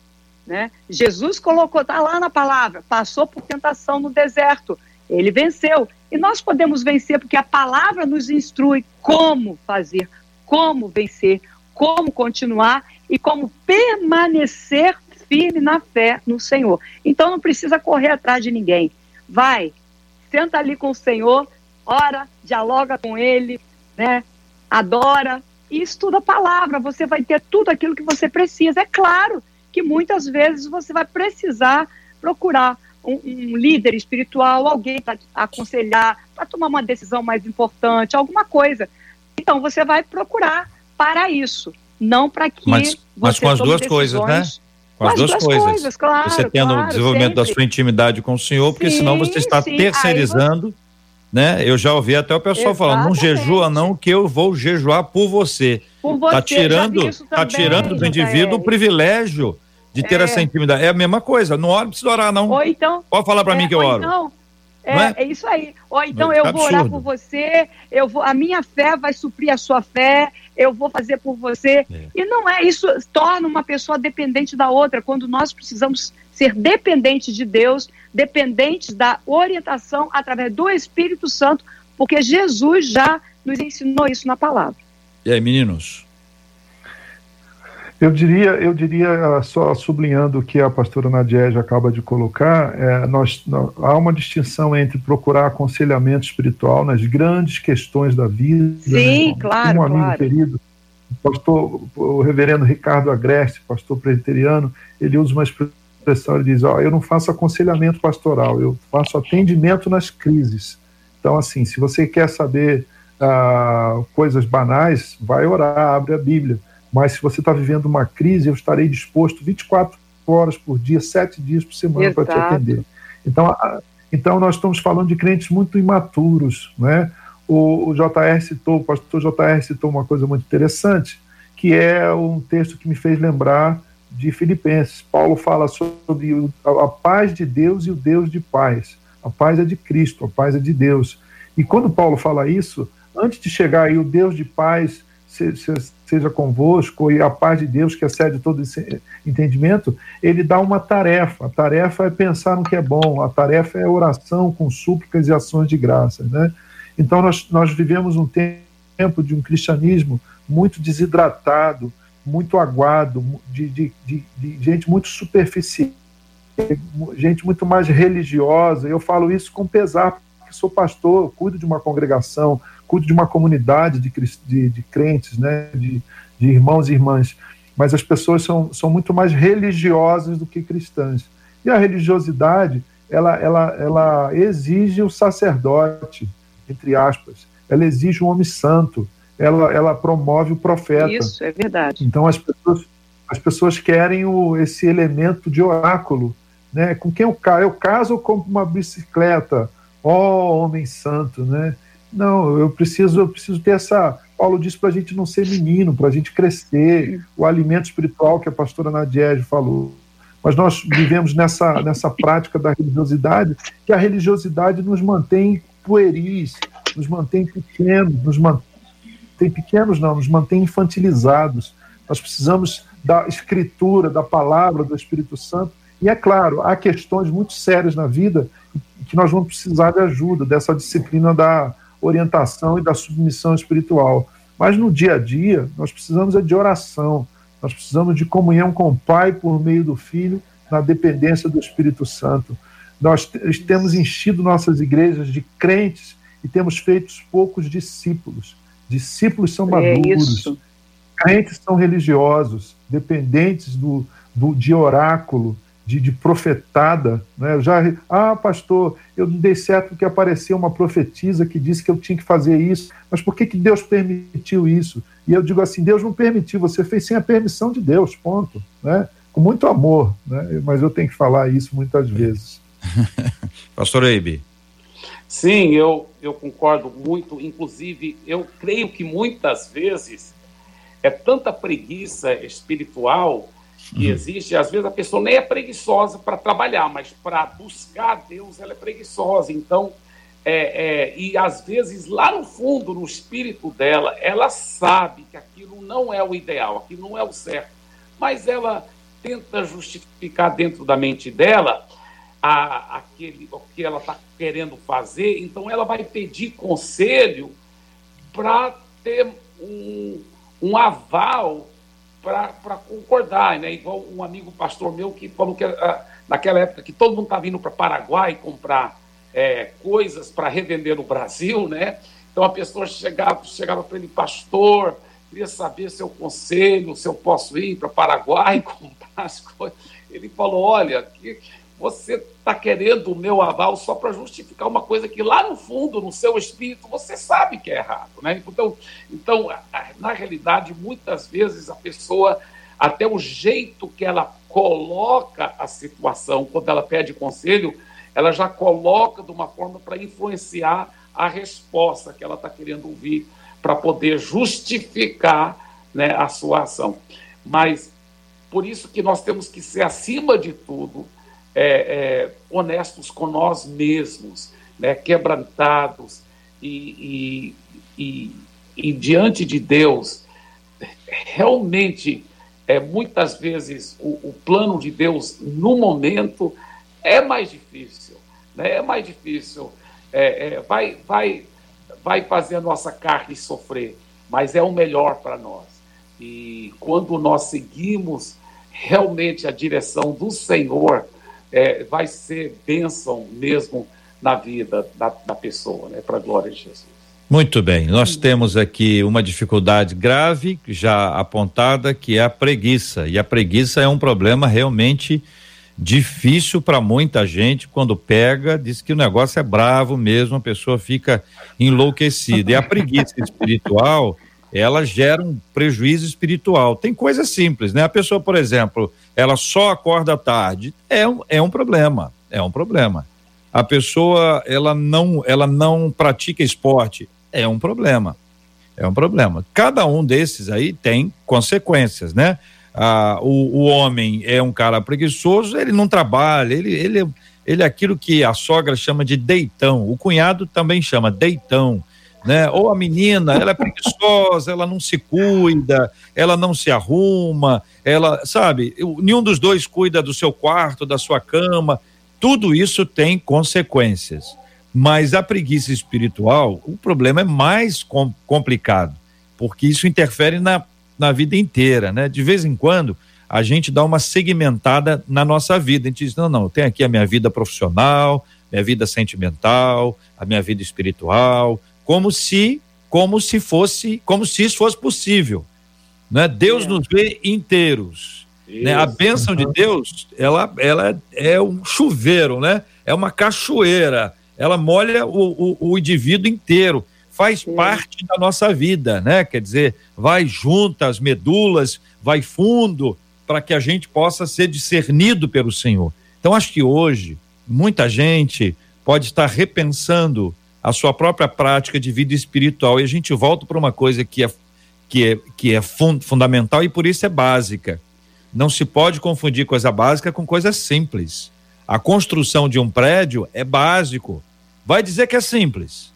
Né? Jesus colocou, está lá na palavra, passou por tentação no deserto, ele venceu. E nós podemos vencer porque a palavra nos instrui como fazer, como vencer, como continuar e como permanecer firme na fé no Senhor. Então não precisa correr atrás de ninguém. Vai, senta ali com o Senhor, ora, dialoga com Ele, né? adora, e estuda a palavra, você vai ter tudo aquilo que você precisa. É claro que muitas vezes você vai precisar procurar um, um líder espiritual, alguém para aconselhar, para tomar uma decisão mais importante, alguma coisa. Então você vai procurar para isso, não para que mas, mas com as duas coisas, né? Com as, duas, duas coisas. coisas claro, você tendo claro, o desenvolvimento sempre. da sua intimidade com o Senhor, porque sim, senão você está sim. terceirizando né? Eu já ouvi até o pessoal Exatamente. falando, não jejua não, que eu vou jejuar por você. Por você, tá tirando, tá tirando do indivíduo o privilégio de ter é. essa intimidade. É a mesma coisa, não ora, não precisa orar não. Ou então, Pode falar para é, mim que eu oro. Então, é, é? é, isso aí. Ou então eu vou orar por você, eu vou, a minha fé vai suprir a sua fé, eu vou fazer por você. É. E não é isso, torna uma pessoa dependente da outra, quando nós precisamos ser dependentes de Deus, dependentes da orientação através do Espírito Santo, porque Jesus já nos ensinou isso na palavra. E aí, meninos? Eu diria, eu diria só sublinhando o que a pastora Nadiege acaba de colocar, é, nós, há uma distinção entre procurar aconselhamento espiritual nas grandes questões da vida. Sim, né? claro. Um amigo claro. querido, o pastor, o reverendo Ricardo Agreste, pastor presbiteriano, ele usa uma expressão, ele diz, ó, eu não faço aconselhamento pastoral, eu faço atendimento nas crises. Então, assim, se você quer saber ah, coisas banais, vai orar, abre a Bíblia. Mas se você está vivendo uma crise, eu estarei disposto 24 horas por dia, sete dias por semana para te atender. Então, a, então, nós estamos falando de crentes muito imaturos. Né? O, o JR citou, o pastor JR citou uma coisa muito interessante, que é um texto que me fez lembrar de Filipenses. Paulo fala sobre a paz de Deus e o Deus de paz. A paz é de Cristo, a paz é de Deus. E quando Paulo fala isso, antes de chegar aí o Deus de paz seja convosco e a paz de Deus que excede todo esse entendimento, ele dá uma tarefa. A tarefa é pensar no que é bom, a tarefa é oração com súplicas e ações de graças, né? Então nós, nós vivemos um tempo de um cristianismo muito desidratado, muito aguado, de, de, de, de gente muito superficial, gente muito mais religiosa. Eu falo isso com pesar, porque sou pastor, cuido de uma congregação, cuido de uma comunidade de, de, de crentes, né, de, de irmãos e irmãs. Mas as pessoas são, são muito mais religiosas do que cristãs. E a religiosidade, ela, ela, ela exige o sacerdote, entre aspas. Ela exige um homem santo ela, ela promove o profeta. Isso, é verdade. Então as pessoas, as pessoas querem o, esse elemento de oráculo, né? Com quem eu caso? Eu caso ou compro uma bicicleta? Ó oh, homem santo, né? Não, eu preciso, eu preciso ter essa. Paulo disse para a gente não ser menino, para a gente crescer, o alimento espiritual que a pastora Nadiege falou. Mas nós vivemos nessa, nessa prática da religiosidade, que a religiosidade nos mantém pueris, nos mantém pequenos, nos mantém pequenos, não, nos mantém infantilizados. Nós precisamos da escritura, da palavra do Espírito Santo. E é claro, há questões muito sérias na vida que nós vamos precisar de ajuda, dessa disciplina da orientação e da submissão espiritual. Mas no dia a dia, nós precisamos de oração, nós precisamos de comunhão com o Pai por meio do Filho, na dependência do Espírito Santo. Nós temos enchido nossas igrejas de crentes e temos feito poucos discípulos. Discípulos são é maduros, é crentes são religiosos, dependentes do, do, de oráculo, de, de profetada. Né? Eu já, ah, pastor, eu não dei certo porque apareceu uma profetisa que disse que eu tinha que fazer isso, mas por que, que Deus permitiu isso? E eu digo assim: Deus não permitiu, você fez sem a permissão de Deus, ponto. Né? Com muito amor, né? mas eu tenho que falar isso muitas vezes. pastor Eibe. Sim, eu, eu concordo muito. Inclusive, eu creio que muitas vezes é tanta preguiça espiritual que uhum. existe. Às vezes a pessoa nem é preguiçosa para trabalhar, mas para buscar Deus ela é preguiçosa. Então, é, é, e às vezes lá no fundo, no espírito dela, ela sabe que aquilo não é o ideal, aquilo não é o certo, mas ela tenta justificar dentro da mente dela a, aquele, o que ela está querendo fazer, então ela vai pedir conselho para ter um, um aval para concordar, né? Igual um amigo pastor meu que falou que ah, naquela época que todo mundo estava indo para Paraguai comprar é, coisas para revender no Brasil, né? Então a pessoa chegava, chegava para ele, pastor, queria saber seu conselho, se eu posso ir para Paraguai comprar as coisas. Ele falou, olha, que, você está querendo o meu aval só para justificar uma coisa que lá no fundo, no seu espírito, você sabe que é errado. Né? Então, então, na realidade, muitas vezes a pessoa, até o jeito que ela coloca a situação, quando ela pede conselho, ela já coloca de uma forma para influenciar a resposta que ela está querendo ouvir, para poder justificar né, a sua ação. Mas por isso que nós temos que ser, acima de tudo, é, é, honestos com nós mesmos, né, quebrantados e, e, e, e, diante de Deus, realmente, é, muitas vezes, o, o, plano de Deus no momento é mais difícil, né, é mais difícil, é, é, vai, vai, vai fazer a nossa carne sofrer, mas é o melhor para nós. E quando nós seguimos realmente a direção do Senhor, é, vai ser bênção mesmo na vida da, da pessoa, né? Para a glória de Jesus. Muito bem, nós temos aqui uma dificuldade grave já apontada que é a preguiça e a preguiça é um problema realmente difícil para muita gente quando pega, diz que o negócio é bravo mesmo, a pessoa fica enlouquecida. E a preguiça espiritual, ela gera um prejuízo espiritual. Tem coisas simples, né? A pessoa, por exemplo, ela só acorda tarde, é um, é um problema, é um problema. A pessoa, ela não, ela não pratica esporte, é um problema. É um problema. Cada um desses aí tem consequências, né? Ah, o, o homem é um cara preguiçoso, ele não trabalha, ele, ele, ele é aquilo que a sogra chama de deitão, o cunhado também chama deitão, né? Ou a menina, ela é preguiçosa, ela não se cuida, ela não se arruma, ela, sabe, nenhum dos dois cuida do seu quarto, da sua cama, tudo isso tem consequências. Mas a preguiça espiritual, o problema é mais com, complicado, porque isso interfere na, na vida inteira, né? De vez em quando, a gente dá uma segmentada na nossa vida. A gente diz: não, não, tenho aqui a minha vida profissional, minha vida sentimental, a minha vida espiritual, como se, como se fosse, como se isso fosse possível. Né? Deus é. nos vê inteiros. Né? A bênção de Deus, ela, ela é um chuveiro, né? É uma cachoeira ela molha o, o, o indivíduo inteiro, faz Sim. parte da nossa vida, né? Quer dizer, vai junto às medulas, vai fundo, para que a gente possa ser discernido pelo Senhor. Então, acho que hoje, muita gente pode estar repensando a sua própria prática de vida espiritual. E a gente volta para uma coisa que é, que é, que é fun fundamental e por isso é básica. Não se pode confundir coisa básica com coisa simples. A construção de um prédio é básico. Vai dizer que é simples.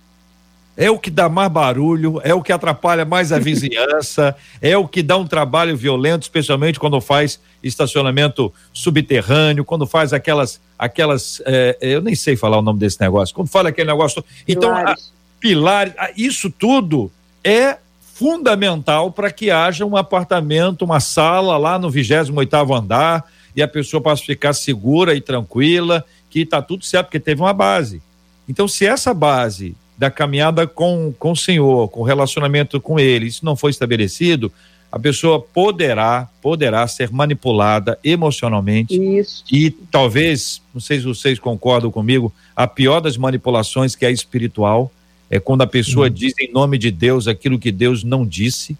É o que dá mais barulho, é o que atrapalha mais a vizinhança, é o que dá um trabalho violento, especialmente quando faz estacionamento subterrâneo, quando faz aquelas, aquelas, é, eu nem sei falar o nome desse negócio, quando fala aquele negócio. Então, pilares, a, pilares a, isso tudo é fundamental para que haja um apartamento, uma sala lá no 28 oitavo andar, e a pessoa possa ficar segura e tranquila, que está tudo certo, porque teve uma base. Então, se essa base da caminhada com, com o Senhor, com o relacionamento com Ele, isso não foi estabelecido, a pessoa poderá, poderá ser manipulada emocionalmente. Isso. E talvez, não sei se vocês concordam comigo, a pior das manipulações, que é a espiritual, é quando a pessoa hum. diz em nome de Deus aquilo que Deus não disse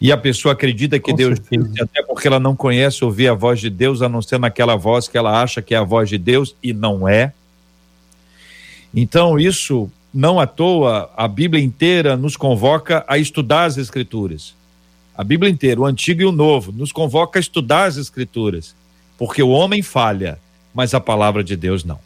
e a pessoa acredita que Com Deus certeza. disse, até porque ela não conhece ouvir a voz de Deus, a não ser naquela voz que ela acha que é a voz de Deus e não é. Então, isso, não à toa, a Bíblia inteira nos convoca a estudar as Escrituras. A Bíblia inteira, o Antigo e o Novo, nos convoca a estudar as Escrituras. Porque o homem falha, mas a palavra de Deus não.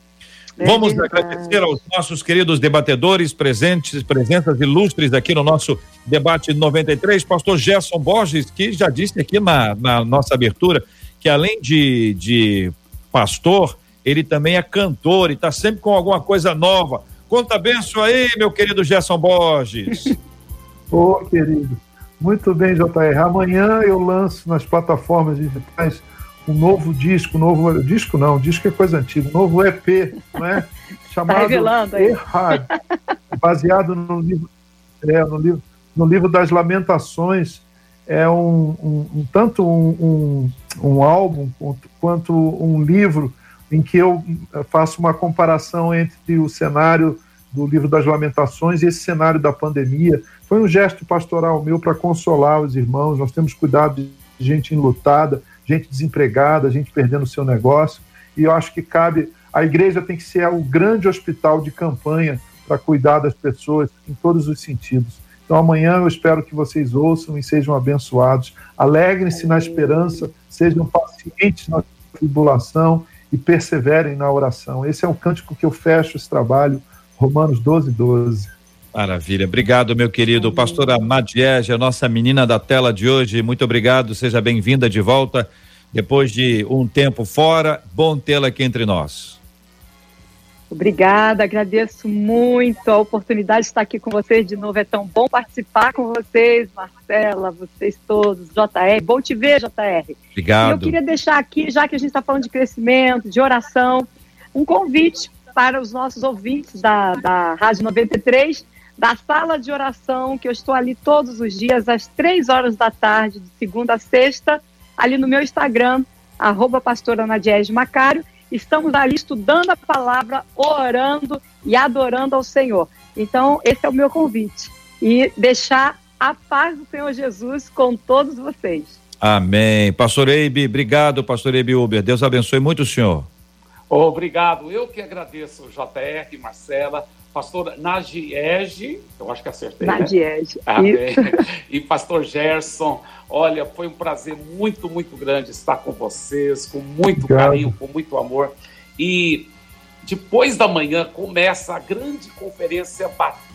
Vamos agradecer aos nossos queridos debatedores presentes, presenças ilustres aqui no nosso debate 93, pastor Gerson Borges, que já disse aqui na, na nossa abertura que além de, de pastor, ele também é cantor e está sempre com alguma coisa nova. Conta benção aí, meu querido Gerson Borges. Ô, oh, querido. Muito bem, JR. Amanhã eu lanço nas plataformas digitais um novo disco, um novo disco não, disco é coisa antiga, um novo EP, não é? Chamado tá Errad, baseado no livro, é, no livro, no livro das Lamentações. É um, um, um tanto um, um, álbum quanto um livro em que eu faço uma comparação entre o cenário do livro das Lamentações e esse cenário da pandemia. Foi um gesto pastoral meu para consolar os irmãos. Nós temos cuidado de gente enlutada, gente desempregada, gente perdendo o seu negócio. E eu acho que cabe. A igreja tem que ser o grande hospital de campanha para cuidar das pessoas em todos os sentidos. Então amanhã eu espero que vocês ouçam e sejam abençoados. Alegrem-se na esperança, sejam pacientes na tribulação e perseverem na oração. Esse é o cântico que eu fecho esse trabalho, Romanos 12, 12. Maravilha. Obrigado, meu querido. Pastora Madiege, a nossa menina da tela de hoje. Muito obrigado. Seja bem-vinda de volta depois de um tempo fora. Bom tê-la aqui entre nós. Obrigada, agradeço muito a oportunidade de estar aqui com vocês de novo. É tão bom participar com vocês, Marcela, vocês todos, JR. Bom te ver, JR. Obrigado. E eu queria deixar aqui, já que a gente está falando de crescimento, de oração, um convite para os nossos ouvintes da, da Rádio 93 da sala de oração, que eu estou ali todos os dias, às três horas da tarde, de segunda a sexta, ali no meu Instagram, arroba pastora Macário. Estamos ali estudando a palavra, orando e adorando ao Senhor. Então, esse é o meu convite. E deixar a paz do Senhor Jesus com todos vocês. Amém. Pastor Eibe, obrigado, pastor Eibe Uber. Deus abençoe muito o senhor. Obrigado. Eu que agradeço, JR, Marcela, pastor Nagiege, eu acho que acertei. Né? Nagiege. Né? Amém. E pastor Gerson, olha, foi um prazer muito, muito grande estar com vocês, com muito Obrigado. carinho, com muito amor. E depois da manhã começa a grande conferência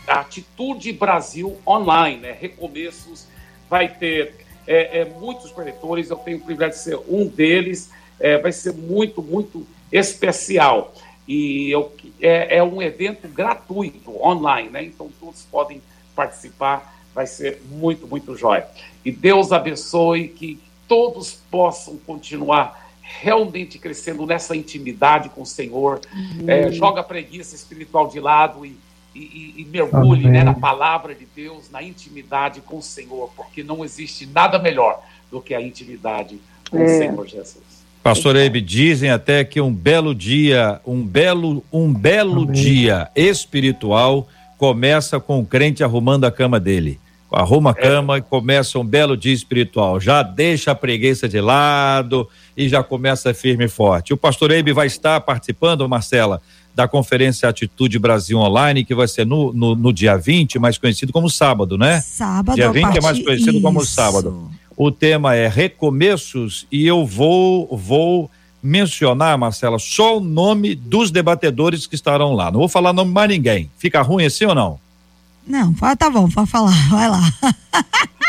Atitude Brasil Online, né? Recomeços, vai ter é, é, muitos preletores, eu tenho o privilégio de ser um deles, é, vai ser muito, muito especial. E eu, é, é um evento gratuito, online, né? Então todos podem participar, vai ser muito, muito jóia. E Deus abençoe que todos possam continuar realmente crescendo nessa intimidade com o Senhor. Uhum. É, joga a preguiça espiritual de lado e e, e, mergulhe né, na palavra de Deus, na intimidade com o Senhor, porque não existe nada melhor do que a intimidade com é. o Senhor Jesus. Pastor Eibe, dizem até que um belo dia, um belo, um belo Amém. dia espiritual começa com o crente arrumando a cama dele. Arruma a é. cama é. e começa um belo dia espiritual. Já deixa a preguiça de lado e já começa firme e forte. O pastor Eibe vai estar participando, Marcela, da Conferência Atitude Brasil Online, que vai ser no, no, no dia 20, mais conhecido como sábado, né? Sábado. Dia 20 é mais conhecido Isso. como sábado. O tema é recomeços e eu vou vou mencionar, Marcela, só o nome dos debatedores que estarão lá. Não vou falar nome mais ninguém. Fica ruim assim ou não? Não, tá bom, pode falar, vai lá.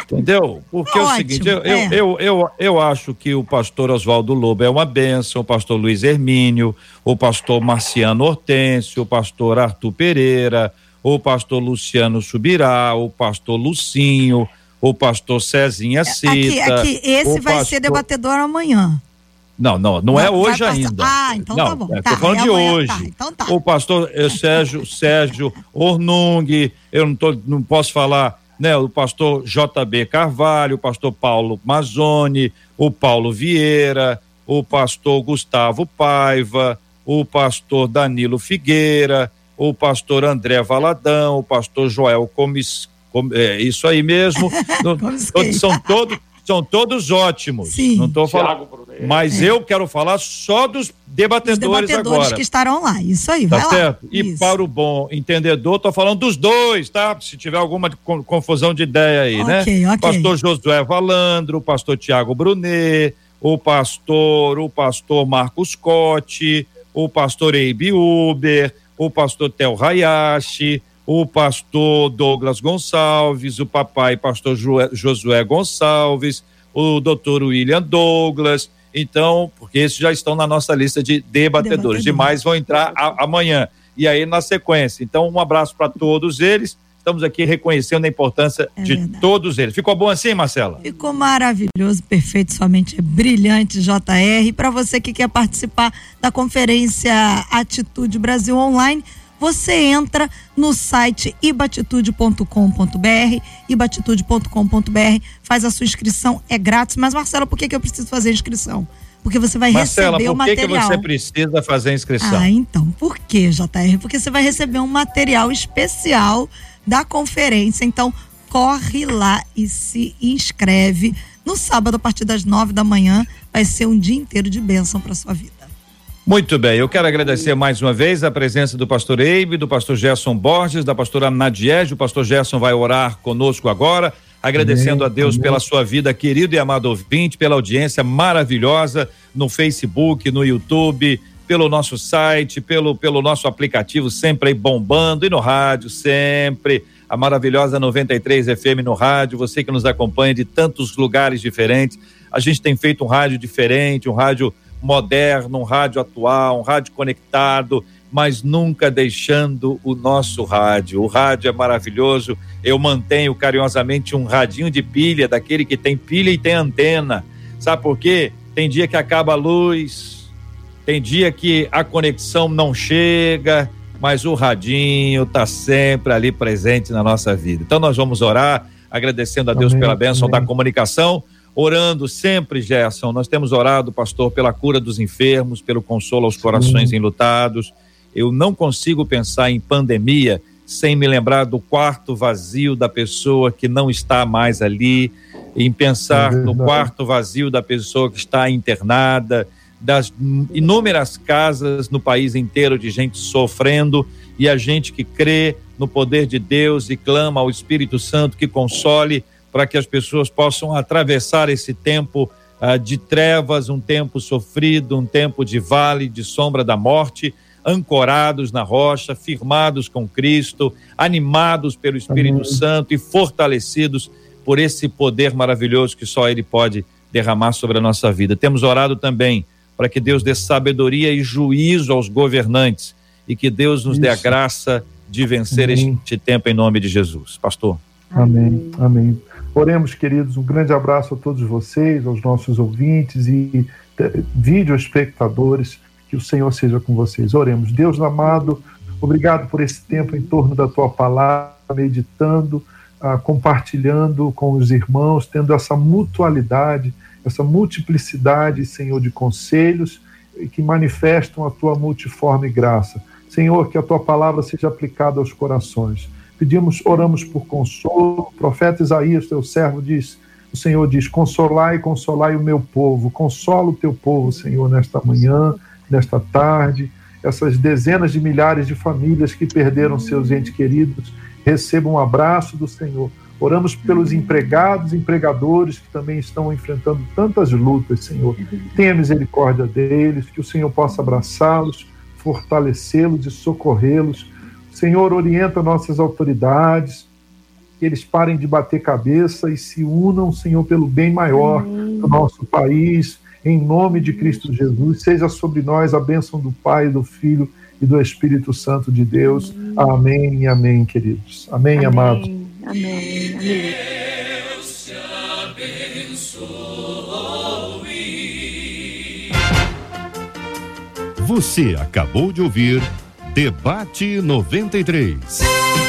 Entendeu? Porque Ótimo, é o seguinte, eu, é. eu, eu, eu, eu, acho que o pastor Oswaldo Lobo é uma benção, o pastor Luiz Hermínio, o pastor Marciano Hortêncio, o pastor Arthur Pereira, o pastor Luciano Subirá, o pastor Lucinho, o pastor Cezinha Cita. Aqui, aqui esse vai pastor... ser debatedor amanhã. Não, não, não, não é hoje ainda. Ah, então tá não, tá bom. É, tá, falando é de amanhã, hoje. Tá, então tá. O pastor eh, Sérgio, Sérgio Ornung, eu não, tô, não posso falar, né? O pastor JB Carvalho, o pastor Paulo Mazzoni, o Paulo Vieira, o pastor Gustavo Paiva, o pastor Danilo Figueira, o pastor André Valadão, o pastor Joel Comis, com, é, isso aí mesmo. no, são todos são todos ótimos. Sim. Não estou falando. Mas é. eu quero falar só dos debatedores, debatedores agora. que estarão lá. Isso aí, tá vai certo? Lá. E Isso. para o bom entendedor, estou falando dos dois, tá? Se tiver alguma confusão de ideia aí, né? okay, né? Okay. Pastor Josué Valandro, o pastor Tiago Brunet, o pastor, o pastor Marcos Cotti, o pastor Eibe Uber, o pastor Tel Hayashi, o pastor Douglas Gonçalves, o papai pastor Josué Gonçalves, o doutor William Douglas. Então, porque esses já estão na nossa lista de debatedores. Debatedor. Demais vão entrar a, amanhã. E aí, na sequência. Então, um abraço para todos eles. Estamos aqui reconhecendo a importância é de verdade. todos eles. Ficou bom assim, Marcela? Ficou maravilhoso, perfeito, somente é brilhante, JR. Para você que quer participar da conferência Atitude Brasil Online, você entra no site ibatitude.com.br, ibatitude.com.br, faz a sua inscrição, é grátis. Mas, Marcela, por que, que eu preciso fazer a inscrição? Porque você vai Marcela, receber o material. Por que você precisa fazer a inscrição? Ah, então, por que, JR? Porque você vai receber um material especial da conferência. Então, corre lá e se inscreve. No sábado, a partir das nove da manhã, vai ser um dia inteiro de bênção para sua vida. Muito bem, eu quero agradecer mais uma vez a presença do pastor Eibe, do pastor Gerson Borges, da pastora Nadiege. O pastor Gerson vai orar conosco agora, agradecendo amém, a Deus amém. pela sua vida, querido e amado ouvinte, pela audiência maravilhosa no Facebook, no YouTube, pelo nosso site, pelo, pelo nosso aplicativo, sempre aí bombando, e no rádio, sempre. A maravilhosa 93 FM no rádio, você que nos acompanha de tantos lugares diferentes. A gente tem feito um rádio diferente, um rádio moderno, um rádio atual, um rádio conectado, mas nunca deixando o nosso rádio. O rádio é maravilhoso. Eu mantenho carinhosamente um radinho de pilha, daquele que tem pilha e tem antena. Sabe por quê? Tem dia que acaba a luz, tem dia que a conexão não chega, mas o radinho está sempre ali presente na nossa vida. Então nós vamos orar, agradecendo a Deus amém, pela bênção amém. da comunicação orando sempre, Gerson. Nós temos orado, pastor, pela cura dos enfermos, pelo consolo aos corações Sim. enlutados. Eu não consigo pensar em pandemia sem me lembrar do quarto vazio da pessoa que não está mais ali, em pensar é no quarto vazio da pessoa que está internada, das inúmeras casas no país inteiro de gente sofrendo e a gente que crê no poder de Deus e clama ao Espírito Santo que console para que as pessoas possam atravessar esse tempo uh, de trevas, um tempo sofrido, um tempo de vale, de sombra da morte, ancorados na rocha, firmados com Cristo, animados pelo Espírito Amém. Santo e fortalecidos por esse poder maravilhoso que só Ele pode derramar sobre a nossa vida. Temos orado também para que Deus dê sabedoria e juízo aos governantes e que Deus nos Isso. dê a graça de vencer Amém. este tempo em nome de Jesus. Pastor. Amém. Amém. Oremos, queridos, um grande abraço a todos vocês, aos nossos ouvintes e eh, vídeo espectadores. Que o Senhor seja com vocês. Oremos. Deus amado, obrigado por esse tempo em torno da tua palavra, meditando, ah, compartilhando com os irmãos, tendo essa mutualidade, essa multiplicidade, Senhor, de conselhos que manifestam a tua multiforme graça. Senhor, que a tua palavra seja aplicada aos corações. Pedimos, oramos por consolo. O profeta Isaías, teu servo, diz: o Senhor diz: Consolai, consolai o meu povo. Consola o teu povo, Senhor, nesta manhã, nesta tarde. Essas dezenas de milhares de famílias que perderam seus entes queridos, recebam um abraço do Senhor. Oramos pelos empregados, empregadores que também estão enfrentando tantas lutas, Senhor. Tenha misericórdia deles, que o Senhor possa abraçá-los, fortalecê-los e socorrê-los Senhor, orienta nossas autoridades, que eles parem de bater cabeça e se unam, Senhor, pelo bem maior Amém. do nosso país, em nome de Cristo Jesus. Seja sobre nós a bênção do Pai, do Filho e do Espírito Santo de Deus. Amém e amém, queridos. Amém, amém. amados. Amém. amém. Deus te abençoe. Você acabou de ouvir Debate 93.